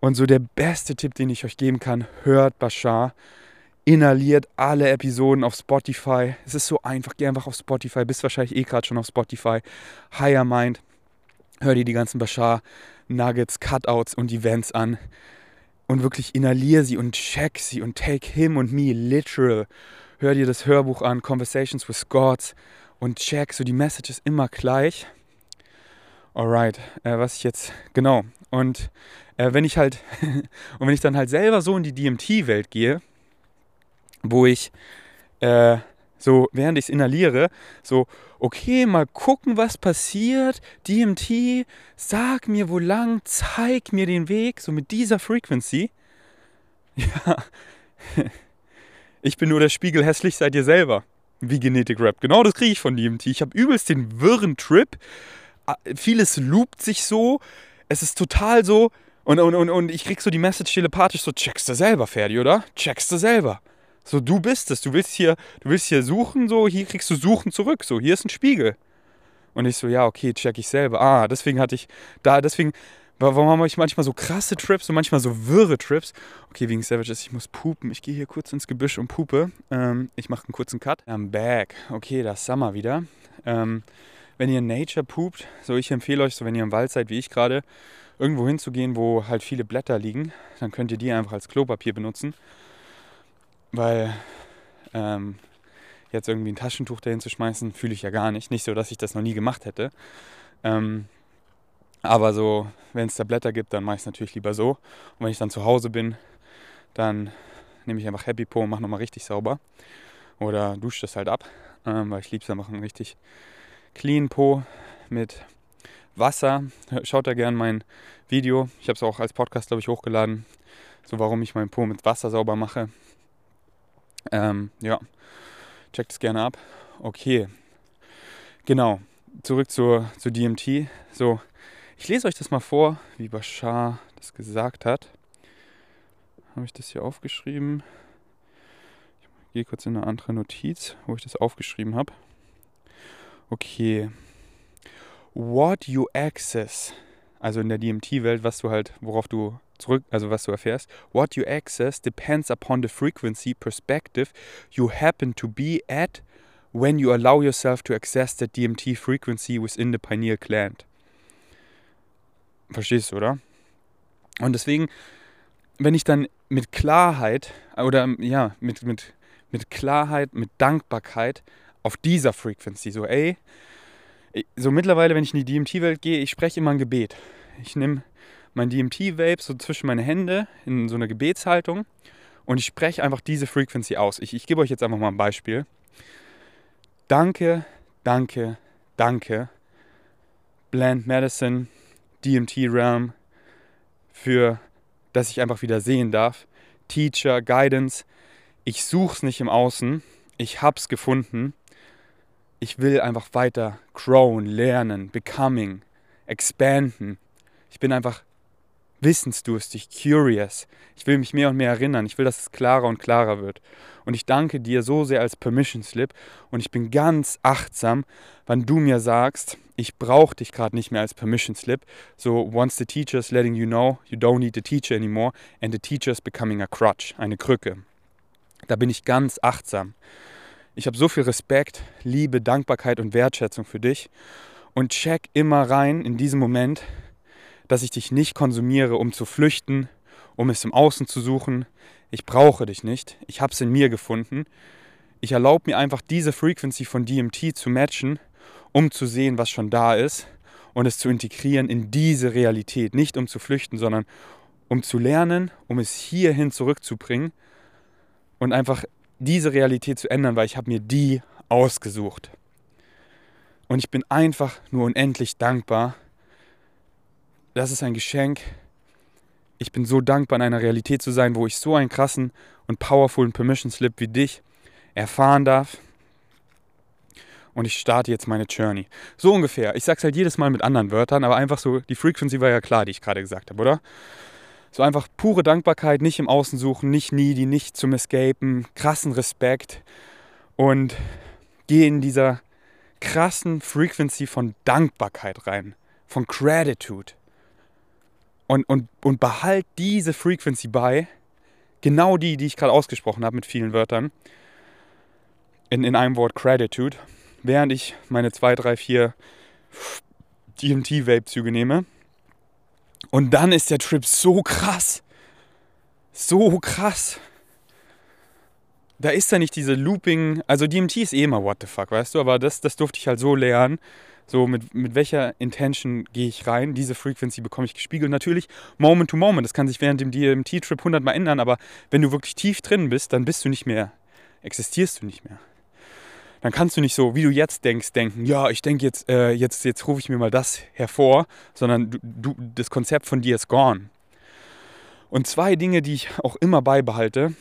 Und so der beste Tipp, den ich euch geben kann, hört Bashar. Inhaliert alle Episoden auf Spotify. Es ist so einfach, geh einfach auf Spotify, bist wahrscheinlich eh gerade schon auf Spotify. Higher Mind. Hör dir die ganzen Bashar Nuggets, Cutouts und Events an. Und wirklich inhalier sie und check sie und take him und me literal hör dir das Hörbuch an, Conversations with God und check, so die Message ist immer gleich. Alright, äh, was ich jetzt, genau. Und äh, wenn ich halt, und wenn ich dann halt selber so in die DMT-Welt gehe, wo ich äh, so, während ich es inhaliere, so, okay, mal gucken, was passiert. DMT, sag mir wo lang, zeig mir den Weg, so mit dieser Frequency. Ja, ich bin nur der Spiegel, hässlich seid ihr selber. Wie Genetik Rap. Genau das kriege ich von DMT. Ich habe übelst den wirren Trip, vieles loopt sich so, es ist total so, und, und, und, und ich krieg so die Message telepathisch so, checkst du selber, Ferdi, oder? Checkst du selber. So, du bist es. Du willst hier, du willst hier suchen, so, hier kriegst du Suchen zurück. So, hier ist ein Spiegel. Und ich so, ja, okay, check ich selber. Ah, deswegen hatte ich da, deswegen, warum habe ich manchmal so krasse Trips und manchmal so wirre Trips? Okay, wegen Savages, ich muss pupen. Ich gehe hier kurz ins Gebüsch und pupe. Ähm, ich mache einen kurzen Cut. I'm back. Okay, das Summer wieder. Ähm, wenn ihr in Nature pupt, so ich empfehle euch, so wenn ihr im Wald seid wie ich gerade, irgendwo hinzugehen, wo halt viele Blätter liegen, dann könnt ihr die einfach als Klopapier benutzen. Weil ähm, jetzt irgendwie ein Taschentuch dahin zu schmeißen, fühle ich ja gar nicht. Nicht so, dass ich das noch nie gemacht hätte. Ähm, aber so, wenn es da Blätter gibt, dann mache ich es natürlich lieber so. Und wenn ich dann zu Hause bin, dann nehme ich einfach Happy Po und mache nochmal richtig sauber. Oder dusche das halt ab, ähm, weil ich liebe es einfach einen richtig clean Po mit Wasser. Schaut da gerne mein Video. Ich habe es auch als Podcast, glaube ich, hochgeladen. So, warum ich meinen Po mit Wasser sauber mache. Ähm, ja, checkt es gerne ab. Okay, genau. Zurück zur, zur DMT. So, ich lese euch das mal vor, wie Bashar das gesagt hat. Habe ich das hier aufgeschrieben? Ich gehe kurz in eine andere Notiz, wo ich das aufgeschrieben habe. Okay what you access, also in der DMT-Welt, was du halt, worauf du zurück, also was du erfährst, what you access depends upon the frequency perspective you happen to be at when you allow yourself to access the DMT frequency within the pineal gland. Verstehst du, oder? Und deswegen, wenn ich dann mit Klarheit oder ja, mit, mit, mit Klarheit, mit Dankbarkeit auf dieser Frequency, so, ey, so mittlerweile, wenn ich in die DMT-Welt gehe, ich spreche immer ein Gebet. Ich nehme mein DMT-Vape so zwischen meine Hände in so einer Gebetshaltung und ich spreche einfach diese Frequency aus. Ich, ich gebe euch jetzt einfach mal ein Beispiel. Danke, danke, danke, Blend Medicine, DMT Realm, für dass ich einfach wieder sehen darf. Teacher, Guidance. Ich suche es nicht im Außen. Ich habe es gefunden ich will einfach weiter growen, lernen, becoming, expanden. Ich bin einfach wissensdurstig, curious. Ich will mich mehr und mehr erinnern. Ich will, dass es klarer und klarer wird. Und ich danke dir so sehr als Permission Slip und ich bin ganz achtsam, wann du mir sagst, ich brauche dich gerade nicht mehr als Permission Slip. So, once the teacher is letting you know, you don't need the teacher anymore and the teacher is becoming a crutch, eine Krücke. Da bin ich ganz achtsam. Ich habe so viel Respekt, Liebe, Dankbarkeit und Wertschätzung für dich und check immer rein in diesem Moment, dass ich dich nicht konsumiere, um zu flüchten, um es im Außen zu suchen. Ich brauche dich nicht. Ich habe es in mir gefunden. Ich erlaube mir einfach diese Frequency von DMT zu matchen, um zu sehen, was schon da ist und es zu integrieren in diese Realität. Nicht um zu flüchten, sondern um zu lernen, um es hierhin zurückzubringen und einfach diese Realität zu ändern, weil ich habe mir die ausgesucht. Und ich bin einfach nur unendlich dankbar. Das ist ein Geschenk. Ich bin so dankbar, in einer Realität zu sein, wo ich so einen krassen und powerfulen Permission Slip wie dich erfahren darf. Und ich starte jetzt meine Journey. So ungefähr. Ich sage es halt jedes Mal mit anderen Wörtern, aber einfach so, die Frequency war ja klar, die ich gerade gesagt habe, oder? So einfach pure Dankbarkeit, nicht im Außen suchen, nicht needy, nicht zum Escapen, krassen Respekt und geh in dieser krassen Frequency von Dankbarkeit rein, von Gratitude. Und, und, und behalt diese Frequency bei, genau die, die ich gerade ausgesprochen habe mit vielen Wörtern, in, in einem Wort Gratitude, während ich meine 2, 3, 4 DMT-Vape-Züge nehme und dann ist der Trip so krass. So krass. Da ist ja nicht diese Looping, also DMT ist eh immer what the fuck, weißt du, aber das, das durfte ich halt so lernen. So, mit, mit welcher Intention gehe ich rein? Diese Frequency bekomme ich gespiegelt. Natürlich Moment to Moment. Das kann sich während dem DMT-Trip hundertmal ändern, aber wenn du wirklich tief drin bist, dann bist du nicht mehr, existierst du nicht mehr dann kannst du nicht so, wie du jetzt denkst, denken, ja, ich denke jetzt, äh, jetzt, jetzt rufe ich mir mal das hervor, sondern du, du, das Konzept von dir ist gone. Und zwei Dinge, die ich auch immer beibehalte,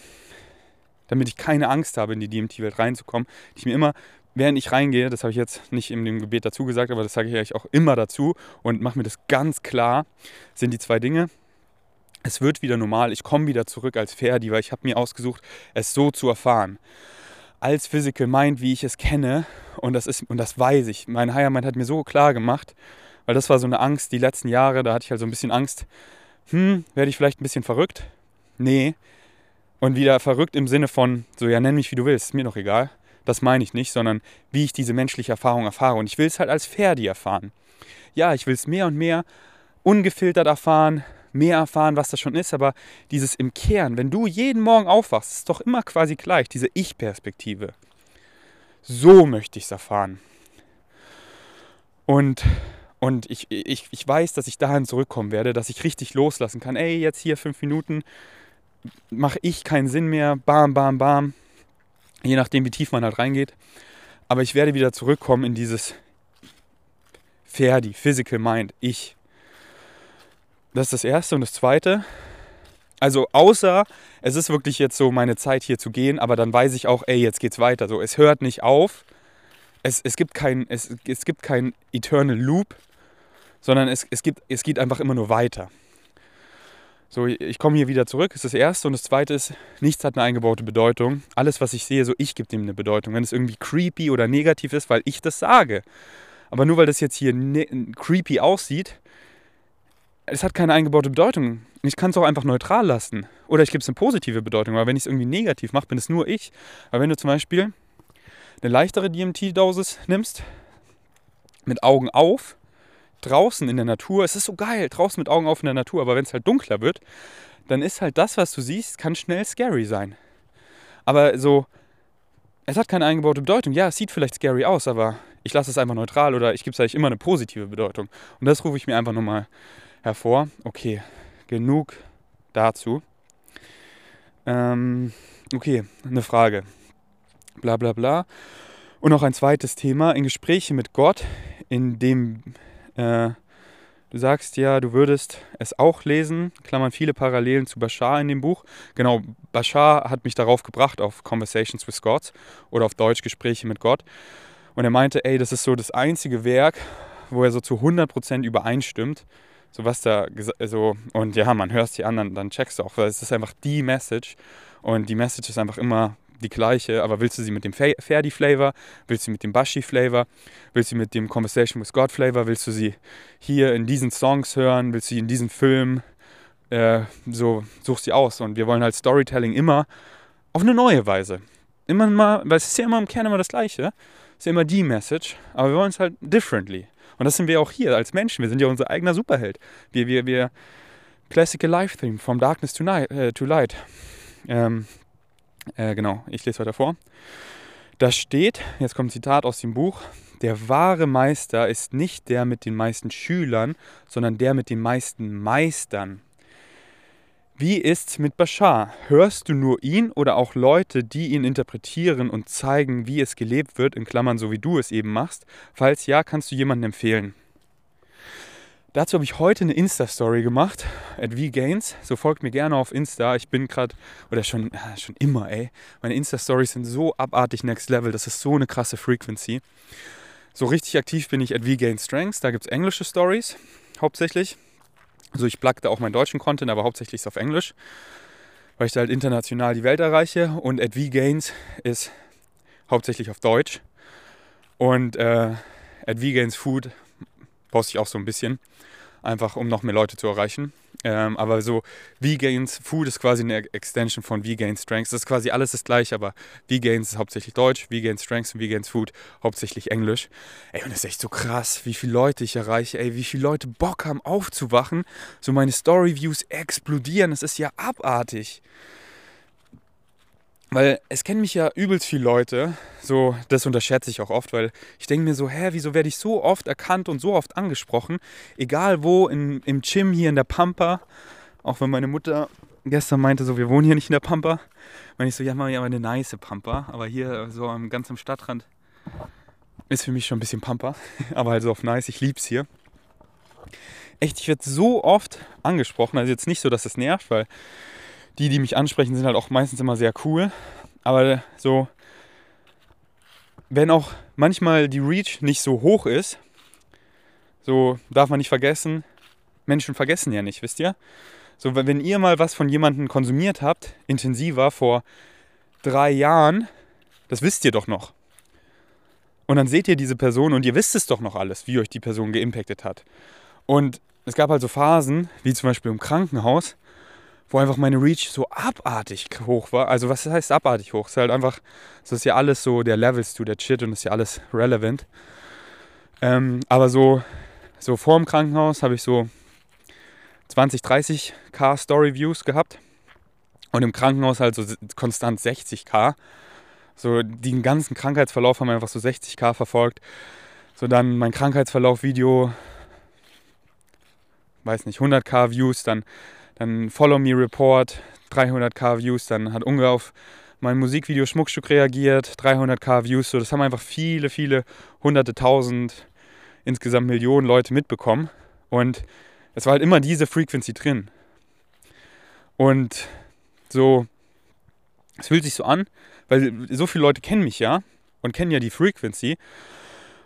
damit ich keine Angst habe, in die DMT-Welt reinzukommen, die ich mir immer während ich reingehe, das habe ich jetzt nicht in dem Gebet dazu gesagt, aber das sage ich euch auch immer dazu und mache mir das ganz klar, sind die zwei Dinge. Es wird wieder normal, ich komme wieder zurück als Ferdi, weil ich habe mir ausgesucht, es so zu erfahren. Als Physical Mind, wie ich es kenne, und das, ist, und das weiß ich. Mein Higher Mind hat mir so klar gemacht, weil das war so eine Angst die letzten Jahre, da hatte ich halt so ein bisschen Angst, hm, werde ich vielleicht ein bisschen verrückt? Nee. Und wieder verrückt im Sinne von, so ja, nenn mich wie du willst, ist mir doch egal. Das meine ich nicht, sondern wie ich diese menschliche Erfahrung erfahre. Und ich will es halt als Ferdi erfahren. Ja, ich will es mehr und mehr ungefiltert erfahren, mehr erfahren, was das schon ist, aber dieses im Kern, wenn du jeden Morgen aufwachst, ist doch immer quasi gleich, diese Ich-Perspektive. So möchte ich es erfahren. Und, und ich, ich, ich weiß, dass ich dahin zurückkommen werde, dass ich richtig loslassen kann. Ey, jetzt hier fünf Minuten, mache ich keinen Sinn mehr, bam, bam, bam je nachdem, wie tief man halt reingeht. Aber ich werde wieder zurückkommen in dieses Ferdi, Physical Mind, ich. Das ist das Erste. Und das Zweite, also außer es ist wirklich jetzt so meine Zeit hier zu gehen, aber dann weiß ich auch, ey, jetzt geht's weiter. So, es hört nicht auf. Es, es, gibt, kein, es, es gibt kein Eternal Loop, sondern es, es, gibt, es geht einfach immer nur weiter. So, ich komme hier wieder zurück, ist das Erste. Und das Zweite ist, nichts hat eine eingebaute Bedeutung. Alles, was ich sehe, so ich gebe dem eine Bedeutung. Wenn es irgendwie creepy oder negativ ist, weil ich das sage. Aber nur weil das jetzt hier ne creepy aussieht, es hat keine eingebaute Bedeutung. Ich kann es auch einfach neutral lassen. Oder ich gebe es eine positive Bedeutung. Aber wenn ich es irgendwie negativ mache, bin es nur ich. Aber wenn du zum Beispiel eine leichtere DMT-Dosis nimmst, mit Augen auf, draußen in der Natur, es ist so geil, draußen mit Augen auf in der Natur, aber wenn es halt dunkler wird, dann ist halt das, was du siehst, kann schnell scary sein. Aber so, es hat keine eingebaute Bedeutung. Ja, es sieht vielleicht scary aus, aber ich lasse es einfach neutral oder ich gebe es eigentlich immer eine positive Bedeutung. Und das rufe ich mir einfach nochmal hervor. Okay, genug dazu. Ähm, okay, eine Frage. Bla bla bla. Und noch ein zweites Thema. In Gesprächen mit Gott, in dem äh, du sagst ja, du würdest es auch lesen, Klammern viele Parallelen zu Bashar in dem Buch. Genau, Bashar hat mich darauf gebracht, auf Conversations with God oder auf Deutsch Gespräche mit Gott. Und er meinte, ey, das ist so das einzige Werk, wo er so zu 100% übereinstimmt. So was da, so, und ja, man hörst die anderen, dann checkst du auch, weil es ist einfach die Message. Und die Message ist einfach immer die gleiche, aber willst du sie mit dem Ferdi-Flavor, willst du sie mit dem Bashi-Flavor, willst du sie mit dem Conversation with God-Flavor, willst du sie hier in diesen Songs hören, willst du sie in diesem Film, äh, so such sie aus. Und wir wollen halt Storytelling immer auf eine neue Weise. Immer mal, weil es ist ja immer im Kern immer das Gleiche, es ist ja immer die Message, aber wir wollen es halt differently. Und das sind wir auch hier als Menschen, wir sind ja unser eigener Superheld. Wir, wir, wir, Classical Life Theme, From Darkness to, night, äh, to Light. Ähm, äh, genau, ich lese weiter vor. Da steht, jetzt kommt ein Zitat aus dem Buch, der wahre Meister ist nicht der mit den meisten Schülern, sondern der mit den meisten Meistern. Wie ist's mit Bashar? Hörst du nur ihn oder auch Leute, die ihn interpretieren und zeigen, wie es gelebt wird, in Klammern so wie du es eben machst? Falls ja, kannst du jemanden empfehlen. Dazu habe ich heute eine Insta-Story gemacht, at vgains. So folgt mir gerne auf Insta. Ich bin gerade, oder schon, ja, schon immer, ey. Meine Insta-Stories sind so abartig next level. Das ist so eine krasse Frequency. So richtig aktiv bin ich at vgains strengths. Da gibt es englische Stories, hauptsächlich. Also ich plug da auch meinen deutschen Content, aber hauptsächlich ist auf Englisch. Weil ich da halt international die Welt erreiche. Und at vgains ist hauptsächlich auf Deutsch. Und äh, at vgains food poste ich auch so ein bisschen einfach um noch mehr Leute zu erreichen. Ähm, aber so V-Gains Food ist quasi eine Extension von V-Gains Strengths. Das ist quasi alles das gleiche, aber V-Gains ist hauptsächlich Deutsch, V-Gains Strengths und V-Gains Food hauptsächlich Englisch. Ey, und das ist echt so krass, wie viele Leute ich erreiche, ey, wie viele Leute Bock haben aufzuwachen. So meine Story-Views explodieren, das ist ja abartig. Weil es kennen mich ja übelst viele Leute, so das unterschätze ich auch oft, weil ich denke mir so, hä, wieso werde ich so oft erkannt und so oft angesprochen, egal wo, in, im Gym hier in der Pampa, auch wenn meine Mutter gestern meinte so, wir wohnen hier nicht in der Pampa, meine ich so, ja, mal ja, eine nice Pampa, aber hier so am ganz am Stadtrand ist für mich schon ein bisschen Pampa, aber halt so auf nice, ich lieb's hier. Echt, ich werde so oft angesprochen, also jetzt nicht so, dass es nervt, weil die, die mich ansprechen, sind halt auch meistens immer sehr cool. Aber so, wenn auch manchmal die Reach nicht so hoch ist, so darf man nicht vergessen, Menschen vergessen ja nicht, wisst ihr? So, wenn ihr mal was von jemandem konsumiert habt, intensiver vor drei Jahren, das wisst ihr doch noch. Und dann seht ihr diese Person und ihr wisst es doch noch alles, wie euch die Person geimpactet hat. Und es gab also Phasen, wie zum Beispiel im Krankenhaus, wo einfach meine Reach so abartig hoch war. Also was heißt abartig hoch? Es ist halt einfach, das ist ja alles so der Levels to der Shit und ist ja alles relevant. Ähm, aber so, so vor dem Krankenhaus habe ich so 20, 30k Story Views gehabt und im Krankenhaus halt so konstant 60k. So den ganzen Krankheitsverlauf haben wir einfach so 60k verfolgt. So dann mein Krankheitsverlauf-Video, weiß nicht, 100k Views, dann, dann Follow Me Report, 300k Views, dann hat Unge auf mein Musikvideo Schmuckstück reagiert, 300k Views. So, das haben einfach viele, viele hunderte, tausend, insgesamt Millionen Leute mitbekommen. Und es war halt immer diese Frequency drin. Und so, es fühlt sich so an, weil so viele Leute kennen mich ja und kennen ja die Frequency.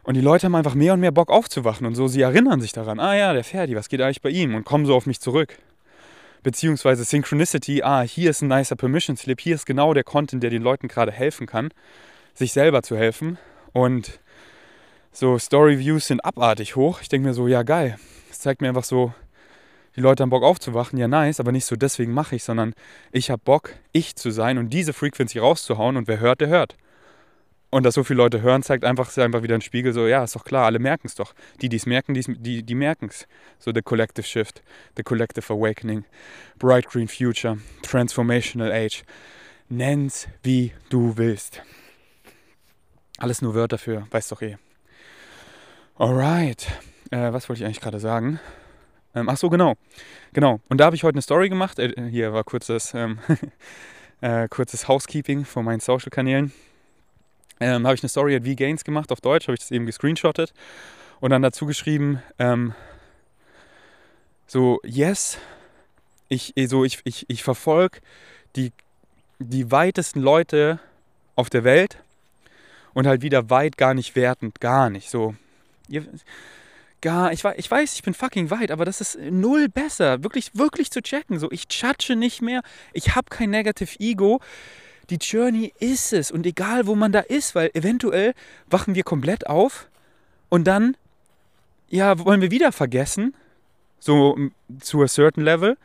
Und die Leute haben einfach mehr und mehr Bock aufzuwachen und so, sie erinnern sich daran, ah ja, der Ferdi, was geht eigentlich bei ihm? Und kommen so auf mich zurück. Beziehungsweise Synchronicity, ah, hier ist ein nicer Permission Slip, hier ist genau der Content, der den Leuten gerade helfen kann, sich selber zu helfen. Und so Story Views sind abartig hoch. Ich denke mir so, ja geil. Das zeigt mir einfach so, die Leute haben Bock aufzuwachen, ja nice, aber nicht so deswegen mache ich, sondern ich habe Bock, ich zu sein und diese Frequency rauszuhauen und wer hört, der hört. Und dass so viele Leute hören, zeigt einfach, ist einfach wieder ein Spiegel, so, ja, ist doch klar, alle merken es doch. Die, die es merken, die, die merken es. So, the collective shift, the collective awakening, bright green future, transformational age. Nenn's, wie du willst. Alles nur Wörter für, weißt doch eh. Alright. Äh, was wollte ich eigentlich gerade sagen? Ähm, ach so, genau. Genau. Und da habe ich heute eine Story gemacht. Äh, hier war kurzes, ähm, äh, kurzes Housekeeping von meinen Social-Kanälen. Ähm, habe ich eine Story at V-Gains gemacht auf Deutsch, habe ich das eben gescreenshottet und dann dazu geschrieben, ähm, so, yes, ich, so, ich, ich, ich verfolge die, die weitesten Leute auf der Welt und halt wieder weit gar nicht wertend, gar nicht. So, ihr, gar, ich, ich weiß, ich bin fucking weit, aber das ist null besser, wirklich, wirklich zu checken. So, ich chatsche nicht mehr, ich habe kein Negative Ego. Die Journey ist es. Und egal, wo man da ist, weil eventuell wachen wir komplett auf und dann, ja, wollen wir wieder vergessen, so zu a certain level,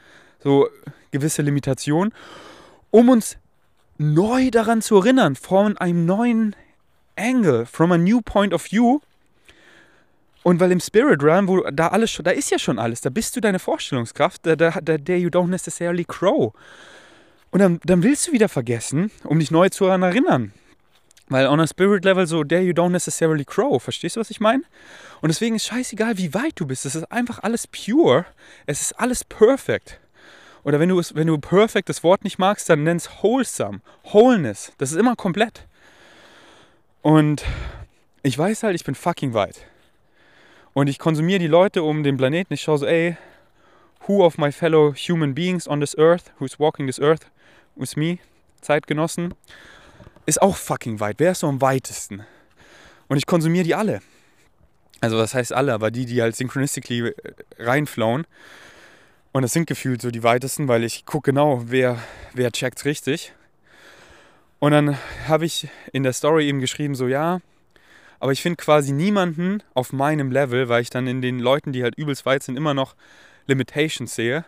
so gewisse Limitationen, um uns neu daran zu erinnern, von einem neuen Angle, from a new point of view, und weil im Spirit Realm, wo da alles schon, da ist ja schon alles, da bist du deine Vorstellungskraft, der, der, der you don't necessarily crow. Und dann, dann willst du wieder vergessen, um dich neu zu erinnern. Weil on a Spirit Level so, there you don't necessarily crow. Verstehst du, was ich meine? Und deswegen ist scheißegal, wie weit du bist. Es ist einfach alles pure. Es ist alles perfect. Oder wenn du, wenn du perfect das Wort nicht magst, dann nenn's wholesome. Wholeness. Das ist immer komplett. Und ich weiß halt, ich bin fucking weit. Und ich konsumiere die Leute um den Planeten. Ich schaue so, ey, who of my fellow human beings on this earth, who's walking this earth with me, Zeitgenossen, ist auch fucking weit. Wer ist so am weitesten? Und ich konsumiere die alle. Also das heißt alle, aber die, die halt synchronistically äh, reinflowen. Und das sind gefühlt so die weitesten, weil ich gucke genau, wer, wer checkt richtig. Und dann habe ich in der Story eben geschrieben, so ja, aber ich finde quasi niemanden auf meinem Level, weil ich dann in den Leuten, die halt übelst weit sind, immer noch Limitations sehe.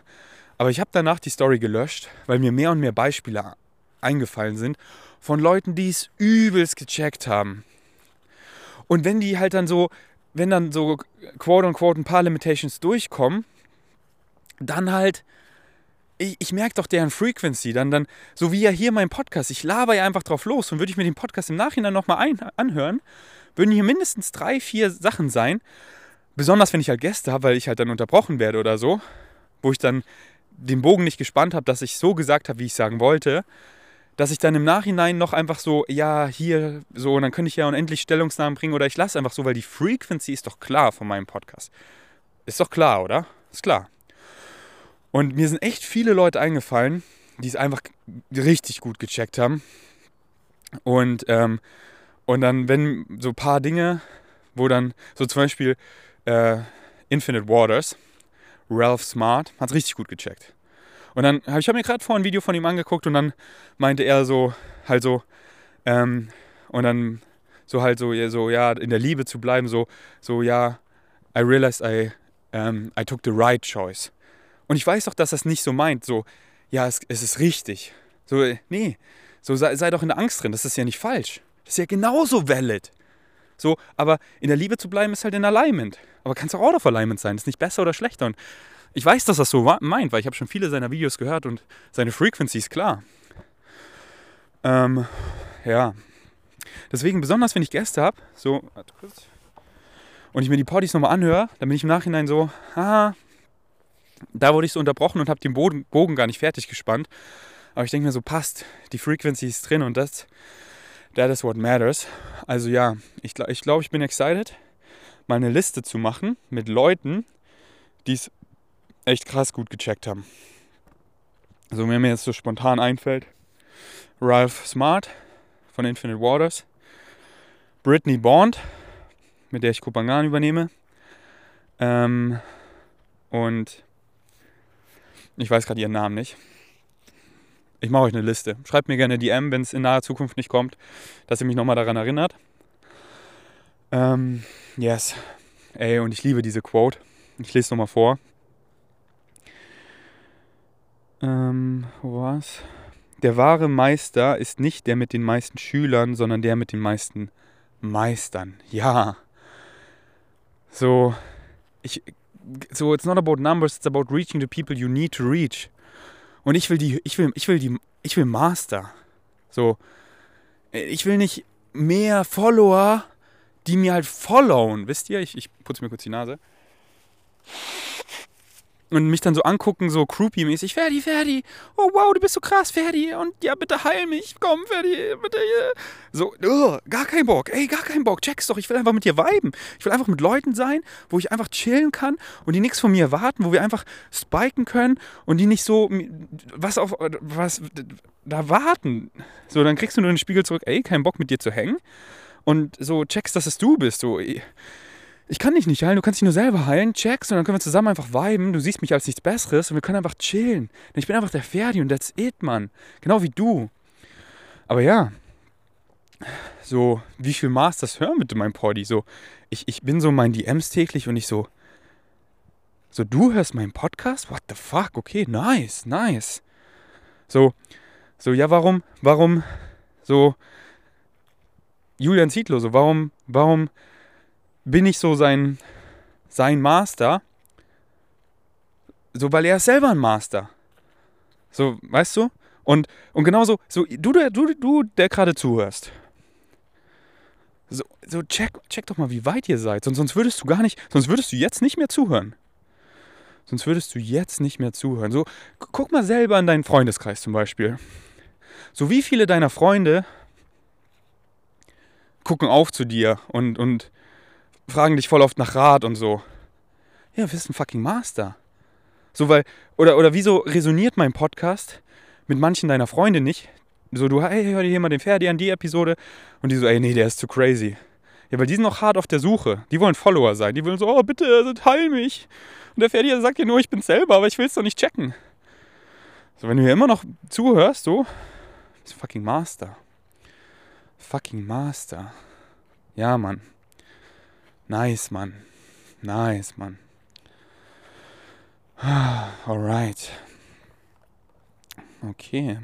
Aber ich habe danach die Story gelöscht, weil mir mehr und mehr Beispiele eingefallen sind von Leuten, die es übelst gecheckt haben. Und wenn die halt dann so, wenn dann so quote unquote ein paar Limitations durchkommen, dann halt, ich, ich merke doch deren Frequency, dann, dann, so wie ja hier mein Podcast, ich laber ja einfach drauf los und würde ich mir den Podcast im Nachhinein nochmal anhören, würden hier mindestens drei, vier Sachen sein. Besonders wenn ich halt Gäste habe, weil ich halt dann unterbrochen werde oder so, wo ich dann den Bogen nicht gespannt habe, dass ich so gesagt habe, wie ich sagen wollte, dass ich dann im Nachhinein noch einfach so, ja, hier, so, und dann könnte ich ja unendlich Stellungsnahmen bringen oder ich lasse einfach so, weil die Frequency ist doch klar von meinem Podcast. Ist doch klar, oder? Ist klar. Und mir sind echt viele Leute eingefallen, die es einfach richtig gut gecheckt haben. Und ähm, Und dann, wenn so ein paar Dinge, wo dann, so zum Beispiel äh, Infinite Waters, Ralph Smart, hat es richtig gut gecheckt. Und dann habe ich hab mir gerade vorhin ein Video von ihm angeguckt und dann meinte er so, halt so, ähm, und dann so halt so, so, ja, in der Liebe zu bleiben, so, so, ja, I realized I, um, I took the right choice. Und ich weiß doch, dass das nicht so meint, so, ja, es, es ist richtig. So, nee, so sei, sei doch in der Angst drin, das ist ja nicht falsch. Das ist ja genauso valid. So, aber in der Liebe zu bleiben ist halt in Alignment. Aber kannst auch out of Alignment sein, ist nicht besser oder schlechter. Und ich weiß, dass das so meint, weil ich habe schon viele seiner Videos gehört und seine Frequency ist klar. Ähm, ja. Deswegen, besonders wenn ich Gäste habe, so, und ich mir die Partys nochmal anhöre, dann bin ich im Nachhinein so, ah, da wurde ich so unterbrochen und habe den Bogen gar nicht fertig gespannt. Aber ich denke mir so, passt, die Frequency ist drin und das, that is what matters. Also ja, ich, ich glaube, ich bin excited, mal eine Liste zu machen mit Leuten, die es echt krass gut gecheckt haben. Also wenn mir jetzt so spontan einfällt, Ralph Smart von Infinite Waters, Brittany Bond, mit der ich Kupangan übernehme, ähm, und ich weiß gerade ihren Namen nicht. Ich mache euch eine Liste. Schreibt mir gerne DM, wenn es in naher Zukunft nicht kommt, dass ihr mich nochmal daran erinnert. Ähm, yes. Ey, und ich liebe diese Quote. Ich lese nochmal vor. Ähm, wo war's? Der wahre Meister ist nicht der mit den meisten Schülern, sondern der mit den meisten Meistern. Ja. So, ich, so, it's not about numbers, it's about reaching the people you need to reach. Und ich will die, ich will, ich will die, ich will Master. So, ich will nicht mehr Follower, die mir halt followen. Wisst ihr? Ich, ich putze mir kurz die Nase und mich dann so angucken, so Groupie-mäßig, Ferdi, Ferdi, oh wow, du bist so krass, Ferdi, und ja, bitte heil mich, komm, Ferdi, bitte. So, uh, gar kein Bock, ey, gar kein Bock, check's doch, ich will einfach mit dir viben. Ich will einfach mit Leuten sein, wo ich einfach chillen kann und die nichts von mir erwarten, wo wir einfach spiken können und die nicht so was auf, was da warten. So, dann kriegst du nur den Spiegel zurück, ey, kein Bock mit dir zu hängen und so checkst, dass es du bist, so, ey ich kann dich nicht heilen, du kannst dich nur selber heilen, checkst und dann können wir zusammen einfach viben. Du siehst mich als nichts Besseres und wir können einfach chillen. Ich bin einfach der Ferdi und that's it, Mann. Genau wie du. Aber ja, so, wie viel Masters hören bitte mein Poddy? So, ich, ich bin so in meinen DMs täglich und ich so, so, du hörst meinen Podcast? What the fuck? Okay, nice, nice. So, so, ja, warum, warum, so, Julian Zietlow, so, warum, warum bin ich so sein, sein Master, so weil er ist selber ein Master. So, weißt du? Und, und genauso, so, du, du, du, der gerade zuhörst. So, so check, check doch mal, wie weit ihr seid. Sonst, sonst würdest du gar nicht, sonst würdest du jetzt nicht mehr zuhören. Sonst würdest du jetzt nicht mehr zuhören. So, guck mal selber in deinen Freundeskreis zum Beispiel. So, wie viele deiner Freunde gucken auf zu dir und, und fragen dich voll oft nach Rat und so. Ja, wir sind ein fucking Master. So, weil, oder, oder wieso resoniert mein Podcast mit manchen deiner Freunde nicht? So, du, hey, hör dir hier mal den Ferdi an, die Episode. Und die so, ey, nee, der ist zu crazy. Ja, weil die sind noch hart auf der Suche. Die wollen Follower sein. Die wollen so, oh, bitte, heil mich. Und der Ferdi sagt dir nur, ich bin selber, aber ich will es doch nicht checken. So, wenn du hier immer noch zuhörst, so, bist fucking Master. Fucking Master. Ja, Mann. Nice, Mann. Nice, Mann. Alright. Okay.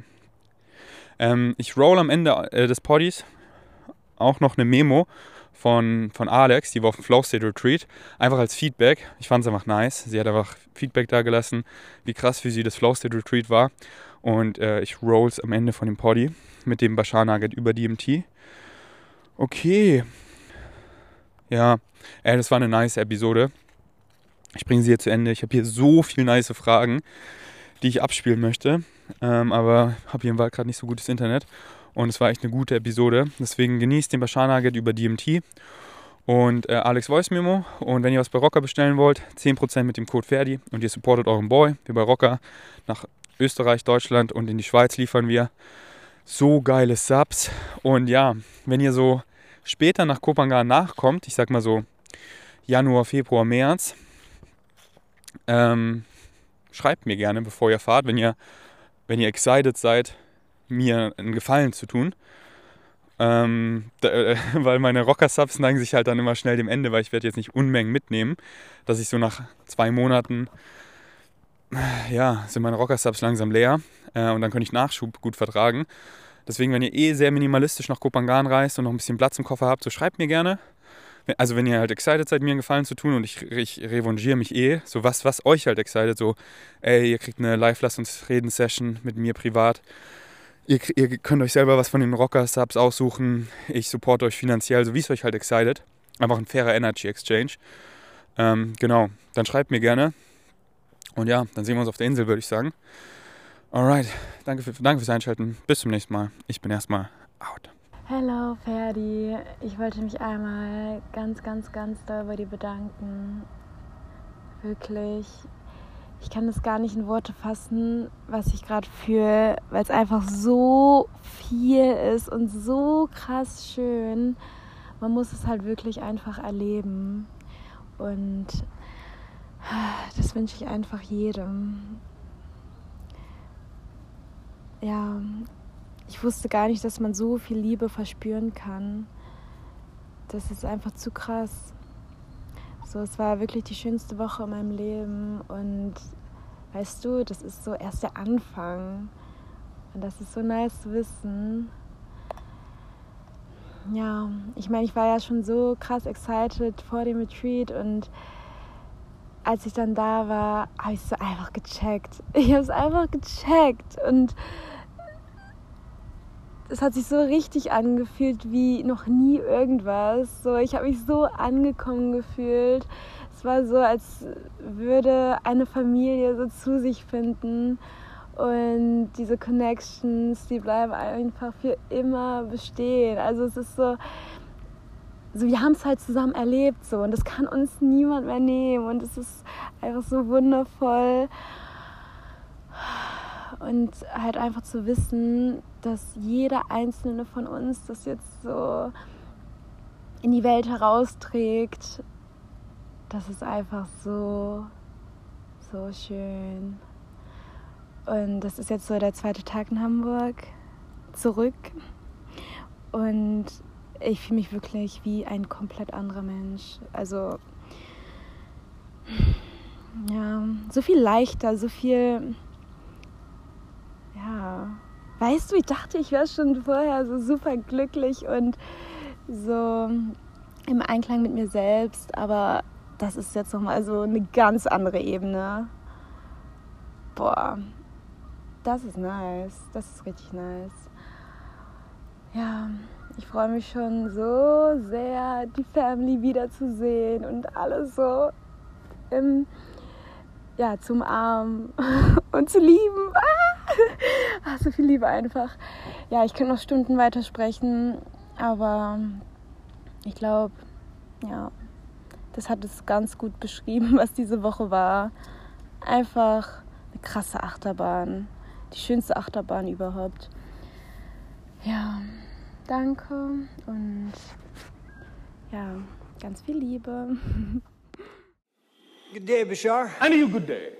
Ähm, ich roll am Ende äh, des Poddies auch noch eine Memo von, von Alex, die war auf dem Flow State Retreat, einfach als Feedback. Ich fand es einfach nice. Sie hat einfach Feedback da gelassen, wie krass für sie das Flow State Retreat war. Und äh, ich rolls am Ende von dem Poddy mit dem Bashar Nugget über DMT. Okay, ja, ey, das war eine nice Episode. Ich bringe sie hier zu Ende. Ich habe hier so viele nice Fragen, die ich abspielen möchte. Ähm, aber habe hier im Wald gerade nicht so gutes Internet. Und es war echt eine gute Episode. Deswegen genießt den Bashar Nugget über DMT und äh, Alex Voice Memo. Und wenn ihr was bei Rocker bestellen wollt, 10% mit dem Code Ferdi und ihr supportet euren Boy. Wir bei Rocker nach Österreich, Deutschland und in die Schweiz liefern wir so geile Subs. Und ja, wenn ihr so später nach Kopangan nachkommt, ich sag mal so Januar, Februar, März, ähm, schreibt mir gerne, bevor ihr fahrt, wenn ihr, wenn ihr excited seid, mir einen Gefallen zu tun. Ähm, da, äh, weil meine Rocker-Subs neigen sich halt dann immer schnell dem Ende, weil ich werde jetzt nicht Unmengen mitnehmen, dass ich so nach zwei Monaten, ja, sind meine Rocker-Subs langsam leer äh, und dann könnte ich Nachschub gut vertragen. Deswegen, wenn ihr eh sehr minimalistisch nach Kopangan reist und noch ein bisschen Platz im Koffer habt, so schreibt mir gerne. Also wenn ihr halt excited seid, mir einen Gefallen zu tun und ich, ich revanchiere mich eh, so was, was euch halt excited, so ey, ihr kriegt eine Live-Lass uns reden Session mit mir privat Ihr, ihr könnt euch selber was von den Rocker-Subs aussuchen. Ich supporte euch finanziell, so wie es euch halt excited. Einfach ein fairer Energy Exchange. Ähm, genau, dann schreibt mir gerne. Und ja, dann sehen wir uns auf der Insel, würde ich sagen. Alright, danke, für, danke fürs Einschalten. Bis zum nächsten Mal. Ich bin erstmal out. Hallo Ferdi, ich wollte mich einmal ganz, ganz, ganz doll bei dir bedanken. Wirklich, ich kann das gar nicht in Worte fassen, was ich gerade fühle, weil es einfach so viel ist und so krass schön. Man muss es halt wirklich einfach erleben. Und das wünsche ich einfach jedem. Ja, ich wusste gar nicht, dass man so viel Liebe verspüren kann. Das ist einfach zu krass. So, es war wirklich die schönste Woche in meinem Leben und weißt du, das ist so erst der Anfang. Und das ist so nice zu wissen. Ja, ich meine, ich war ja schon so krass excited vor dem Retreat und als ich dann da war, habe ich es so einfach gecheckt. Ich habe es einfach gecheckt und es hat sich so richtig angefühlt wie noch nie irgendwas. So, ich habe mich so angekommen gefühlt. Es war so, als würde eine Familie so zu sich finden. Und diese Connections, die bleiben einfach für immer bestehen. Also es ist so, so wir haben es halt zusammen erlebt so und das kann uns niemand mehr nehmen und es ist einfach so wundervoll und halt einfach zu wissen, dass jeder einzelne von uns das jetzt so in die Welt herausträgt, das ist einfach so, so schön. Und das ist jetzt so der zweite Tag in Hamburg zurück. Und ich fühle mich wirklich wie ein komplett anderer Mensch. Also, ja, so viel leichter, so viel ja, weißt du, ich dachte, ich wäre schon vorher so super glücklich und so im Einklang mit mir selbst, aber das ist jetzt nochmal so eine ganz andere Ebene. Boah, das ist nice, das ist richtig nice. Ja, ich freue mich schon so sehr, die Family wiederzusehen und alles so im, ja, zum Arm und zu lieben. Ah! So viel Liebe einfach. Ja, ich könnte noch Stunden weitersprechen, aber ich glaube, ja, das hat es ganz gut beschrieben, was diese Woche war. Einfach eine krasse Achterbahn. Die schönste Achterbahn überhaupt. Ja, danke und ja, ganz viel Liebe. Good day, Bashar. And you good day.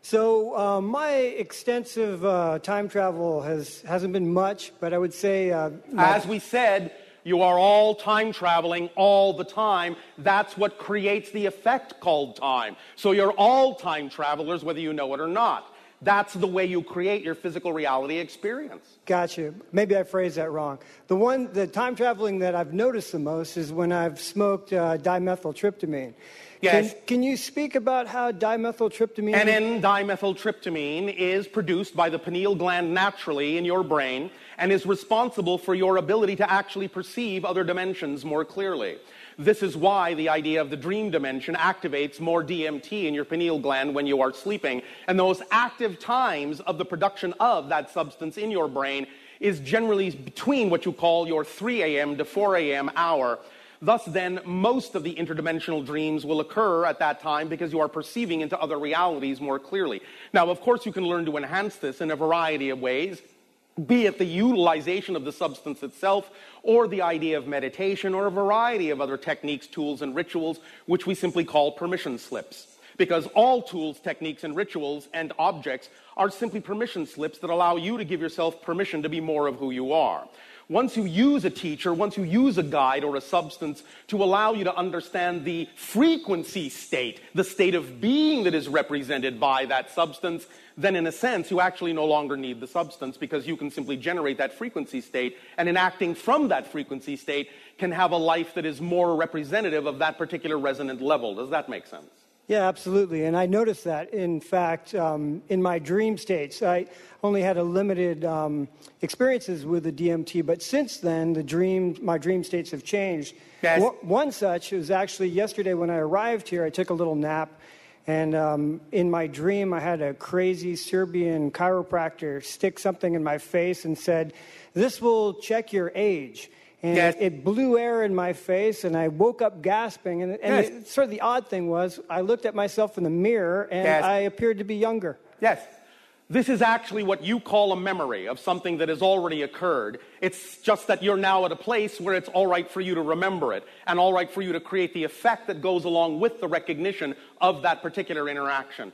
So uh, my extensive uh, time travel has hasn't been much, but I would say uh, As we said, you are all time traveling all the time. That's what creates the effect called time. So you're all time travelers, whether you know it or not. That's the way you create your physical reality experience. Gotcha. Maybe I phrased that wrong. The one, the time traveling that I've noticed the most is when I've smoked uh, dimethyltryptamine. Yes. Can, can you speak about how dimethyltryptamine? NN dimethyltryptamine is produced by the pineal gland naturally in your brain and is responsible for your ability to actually perceive other dimensions more clearly. This is why the idea of the dream dimension activates more DMT in your pineal gland when you are sleeping. And those active times of the production of that substance in your brain is generally between what you call your 3 a.m. to 4 a.m. hour. Thus, then, most of the interdimensional dreams will occur at that time because you are perceiving into other realities more clearly. Now, of course, you can learn to enhance this in a variety of ways. Be it the utilization of the substance itself or the idea of meditation or a variety of other techniques, tools, and rituals, which we simply call permission slips. Because all tools, techniques, and rituals and objects are simply permission slips that allow you to give yourself permission to be more of who you are. Once you use a teacher, once you use a guide or a substance to allow you to understand the frequency state, the state of being that is represented by that substance, then in a sense, you actually no longer need the substance because you can simply generate that frequency state and in acting from that frequency state can have a life that is more representative of that particular resonant level. Does that make sense? Yeah, absolutely. And I noticed that, in fact, um, in my dream states. I only had a limited um, experiences with the DMT, but since then, the dream, my dream states have changed. Yes. One, one such was actually yesterday when I arrived here. I took a little nap, and um, in my dream, I had a crazy Serbian chiropractor stick something in my face and said, "This will check your age." And Yes. it, it blew air in my face, and I woke up gasping. And, and Yes. it, sort of the odd thing was, I looked at myself in the mirror, and Yes. I appeared to be younger. Yes. This is actually what you call a memory of something that has already occurred. It's just that you're now at a place where it's all right for you to remember it and all right for you to create the effect that goes along with the recognition of that particular interaction.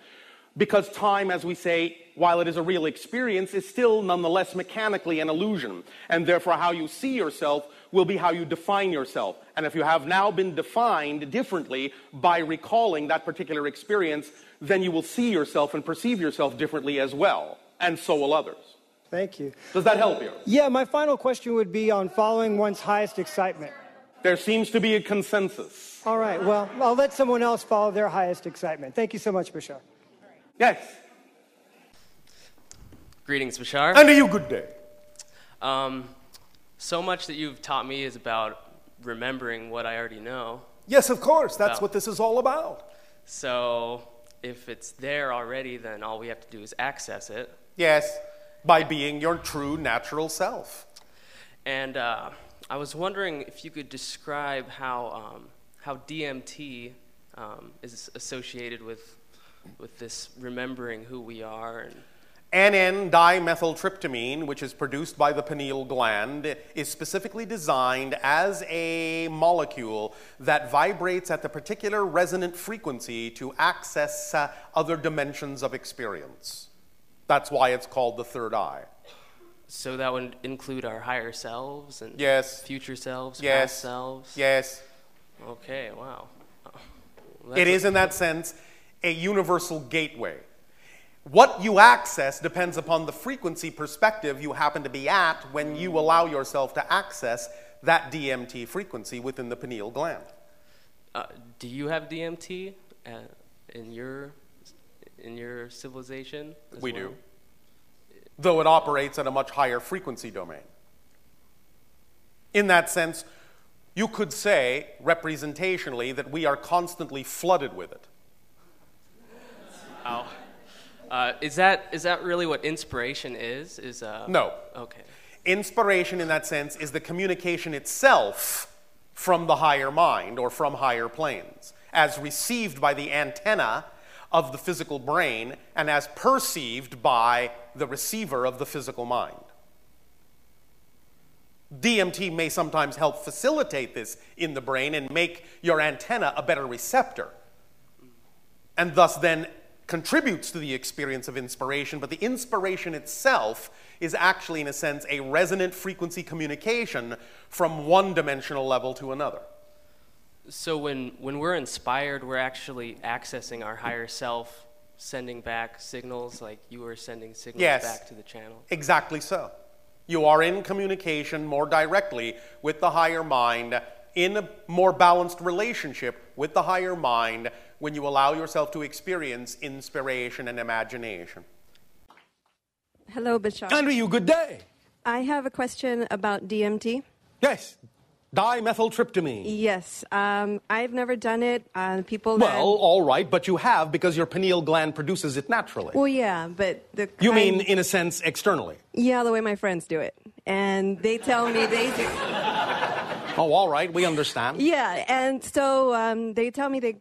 Because time, as we say, while it is a real experience, is still nonetheless mechanically an illusion. And therefore, how you see yourself will be how you define yourself. And if you have now been defined differently by recalling that particular experience, then you will see yourself and perceive yourself differently as well. And so will others. Thank you. Does that help you? Yeah, my final question would be on following one's highest excitement. There seems to be a consensus. All right, well, I'll let someone else follow their highest excitement. Thank you so much, Bashar. Yes. Greetings, Bashar. And to you, good day. Um, so much that you've taught me is about remembering what I already know. Yes, of course. That's Well. what this is all about. So if it's there already, then all we have to do is access it. Yes, by being your true natural self. And uh, I was wondering if you could describe how, um, how DMT um, is associated with, with this remembering who we are and NN dimethyltryptamine, which is produced by the pineal gland, is specifically designed as a molecule that vibrates at the particular resonant frequency to access uh, other dimensions of experience. That's why it's called the third eye. so that would include our higher selves and Yes. future selves, Yes. past selves. Yes. Okay, wow. Well, It a- in that sense, a universal gateway. What you access depends upon the frequency perspective you happen to be at when you allow yourself to access that DMT frequency within the pineal gland. Uh, do you have DMT uh, in your in your civilization? We well? do. Though it operates at a much higher frequency domain. In that sense, you could say, representationally, that we are constantly flooded with it. Oh. Uh, is that is that really what inspiration is? Is uh, No. Okay. Inspiration, in that sense, is the communication itself from the higher mind or from higher planes, as received by the antenna of the physical brain and as perceived by the receiver of the physical mind. DMT may sometimes help facilitate this in the brain and make your antenna a better receptor, and thus then contributes to the experience of inspiration, but the inspiration itself is actually, in a sense, a resonant frequency communication from one dimensional level to another. So when when we're inspired, we're actually accessing our higher self, sending back signals like you were sending signals Yes. back to the channel. Exactly so. You are in communication more directly with the higher mind, in a more balanced relationship with the higher mind when you allow yourself to experience inspiration and imagination. Hello, Bishop. Andrew, you, good day. I have a question about DMT. Yes, dimethyltryptamine. Yes, um, I've never done it. Uh, people that. Well, all right, but you have because your pineal gland produces it naturally. Well, yeah, but the. You kind- mean, in a sense, externally? Yeah, the way my friends do it, and they tell me they do. Oh, all right, we understand. Yeah, and so um, they tell me they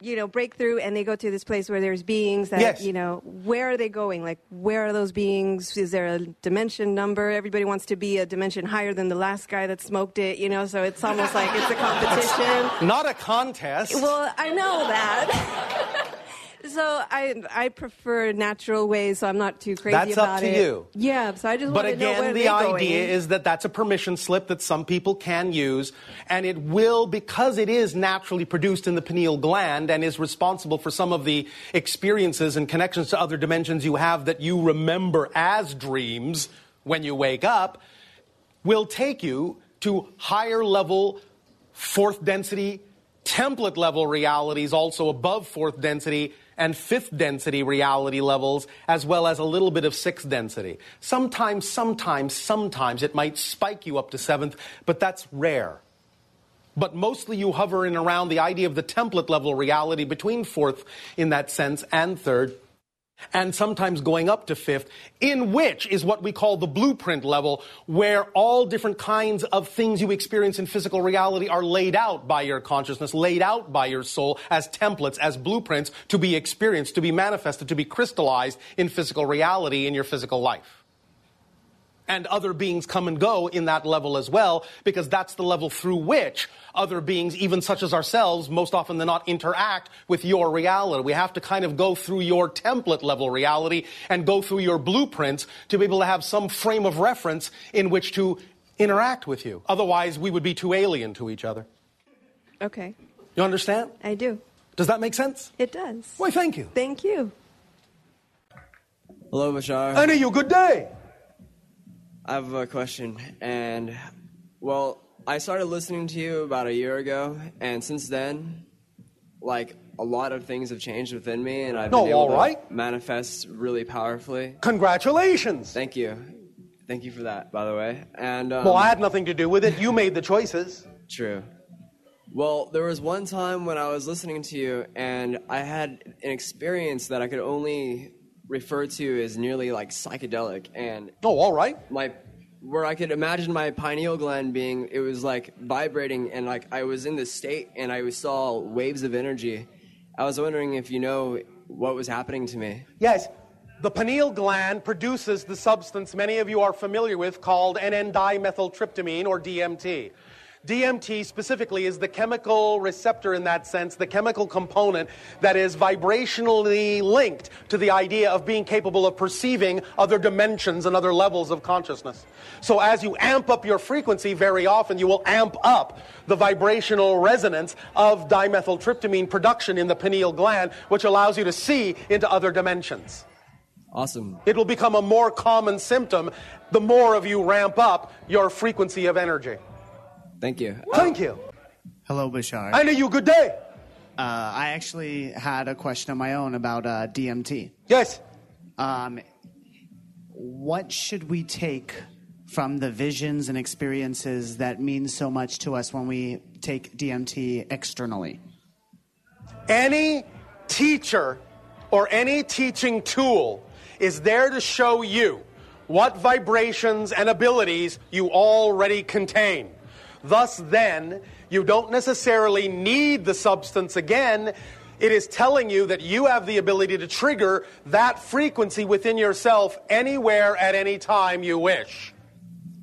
you know, break through and they go to this place where there's beings that, Yes. you know, where are they going? Like, where are those beings? Is there a dimension number? Everybody wants to be a dimension higher than the last guy that smoked it, you know, so it's almost like it's a competition. Not a contest. Well, I know that. so I I prefer natural ways, so I'm not too crazy That's up about to it. you. Yeah, so I just But want to know where again, the idea going. is that that's a permission slip that some people can use, and it will, because it is naturally produced in the pineal gland and is responsible for some of the experiences and connections to other dimensions you have that you remember as dreams when you wake up, will take you to higher level, fourth density, template level realities, also above fourth density and fifth density reality levels, as well as a little bit of sixth density. Sometimes, sometimes, sometimes it might spike you up to seventh, but that's rare. But mostly you hover in around the idea of the template level reality between fourth in that sense and third and sometimes going up to fifth, in which is what we call the blueprint level, where all different kinds of things you experience in physical reality are laid out by your consciousness, laid out by your soul as templates, as blueprints to be experienced, to be manifested, to be crystallized in physical reality in your physical life. And other beings come and go in that level as well, because that's the level through which other beings, even such as ourselves, most often than not interact with your reality. We have to kind of go through your template level reality and go through your blueprints to be able to have some frame of reference in which to interact with you. Otherwise, we would be too alien to each other. okay, You understand? I do. Does that make sense? It does. Why, thank you. Thank you. Hello, Bashar. I know you. Good day. I have a question, and well, I started listening to you about a year ago, and since then, like a lot of things have changed within me, and I've No, been able to manifest really powerfully. Congratulations. Thank you, thank you for that, by the way. And um, Well, I had nothing to do with it. You made the choices. True. Well, there was one time when I was listening to you, and I had an experience that I could only refer to as nearly like psychedelic, and Oh, all right. my where I could imagine my pineal gland being it was like vibrating and like I was in this state and I saw waves of energy. I was wondering if you know what was happening to me. Yes. The pineal gland produces the substance many of you are familiar with called NN-dimethyltryptamine or DMT. DMT specifically is the chemical receptor in that sense, the chemical component that is vibrationally linked to the idea of being capable of perceiving other dimensions and other levels of consciousness. So as you amp up your frequency, very often you will amp up the vibrational resonance of dimethyltryptamine production in the pineal gland, which allows you to see into other dimensions. Awesome. It will become a more common symptom the more of you ramp up your frequency of energy. Thank you. Thank you. Hello, Bashar. I know you. Good day. Uh, I actually had a question of my own about uh, DMT. Yes. Um, what should we take from the visions and experiences that mean so much to us when we take DMT externally? Any teacher or any teaching tool is there to show you what vibrations and abilities you already contain. Thus, then, you don't necessarily need the substance again. It is telling you that you have the ability to trigger that frequency within yourself anywhere at any time you wish.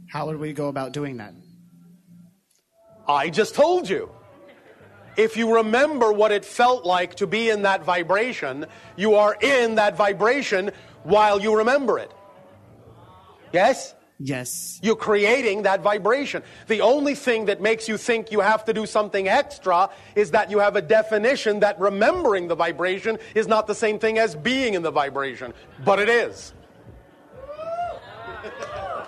How would we go about doing that? I just told you. If you remember what it felt like to be in that vibration, you are in that vibration while you remember it. Yes? Yes. You're creating that vibration. The only thing that makes you think you have to do something extra is that you have a definition that remembering the vibration is not the same thing as being in the vibration, but it is.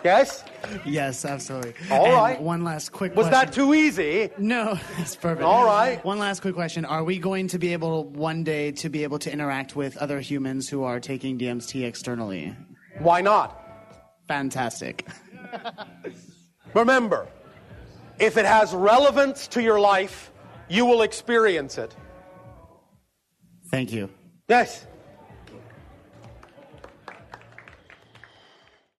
Yes? Yes, absolutely. All and right. One last quick Was question. that too easy? No, that's perfect. All right. One last quick question. Are we going to be able one day to be able to interact with other humans who are taking DMT externally? Why not? Fantastic. Remember, if it has relevance to your life, you will experience it. Thank you. Yes.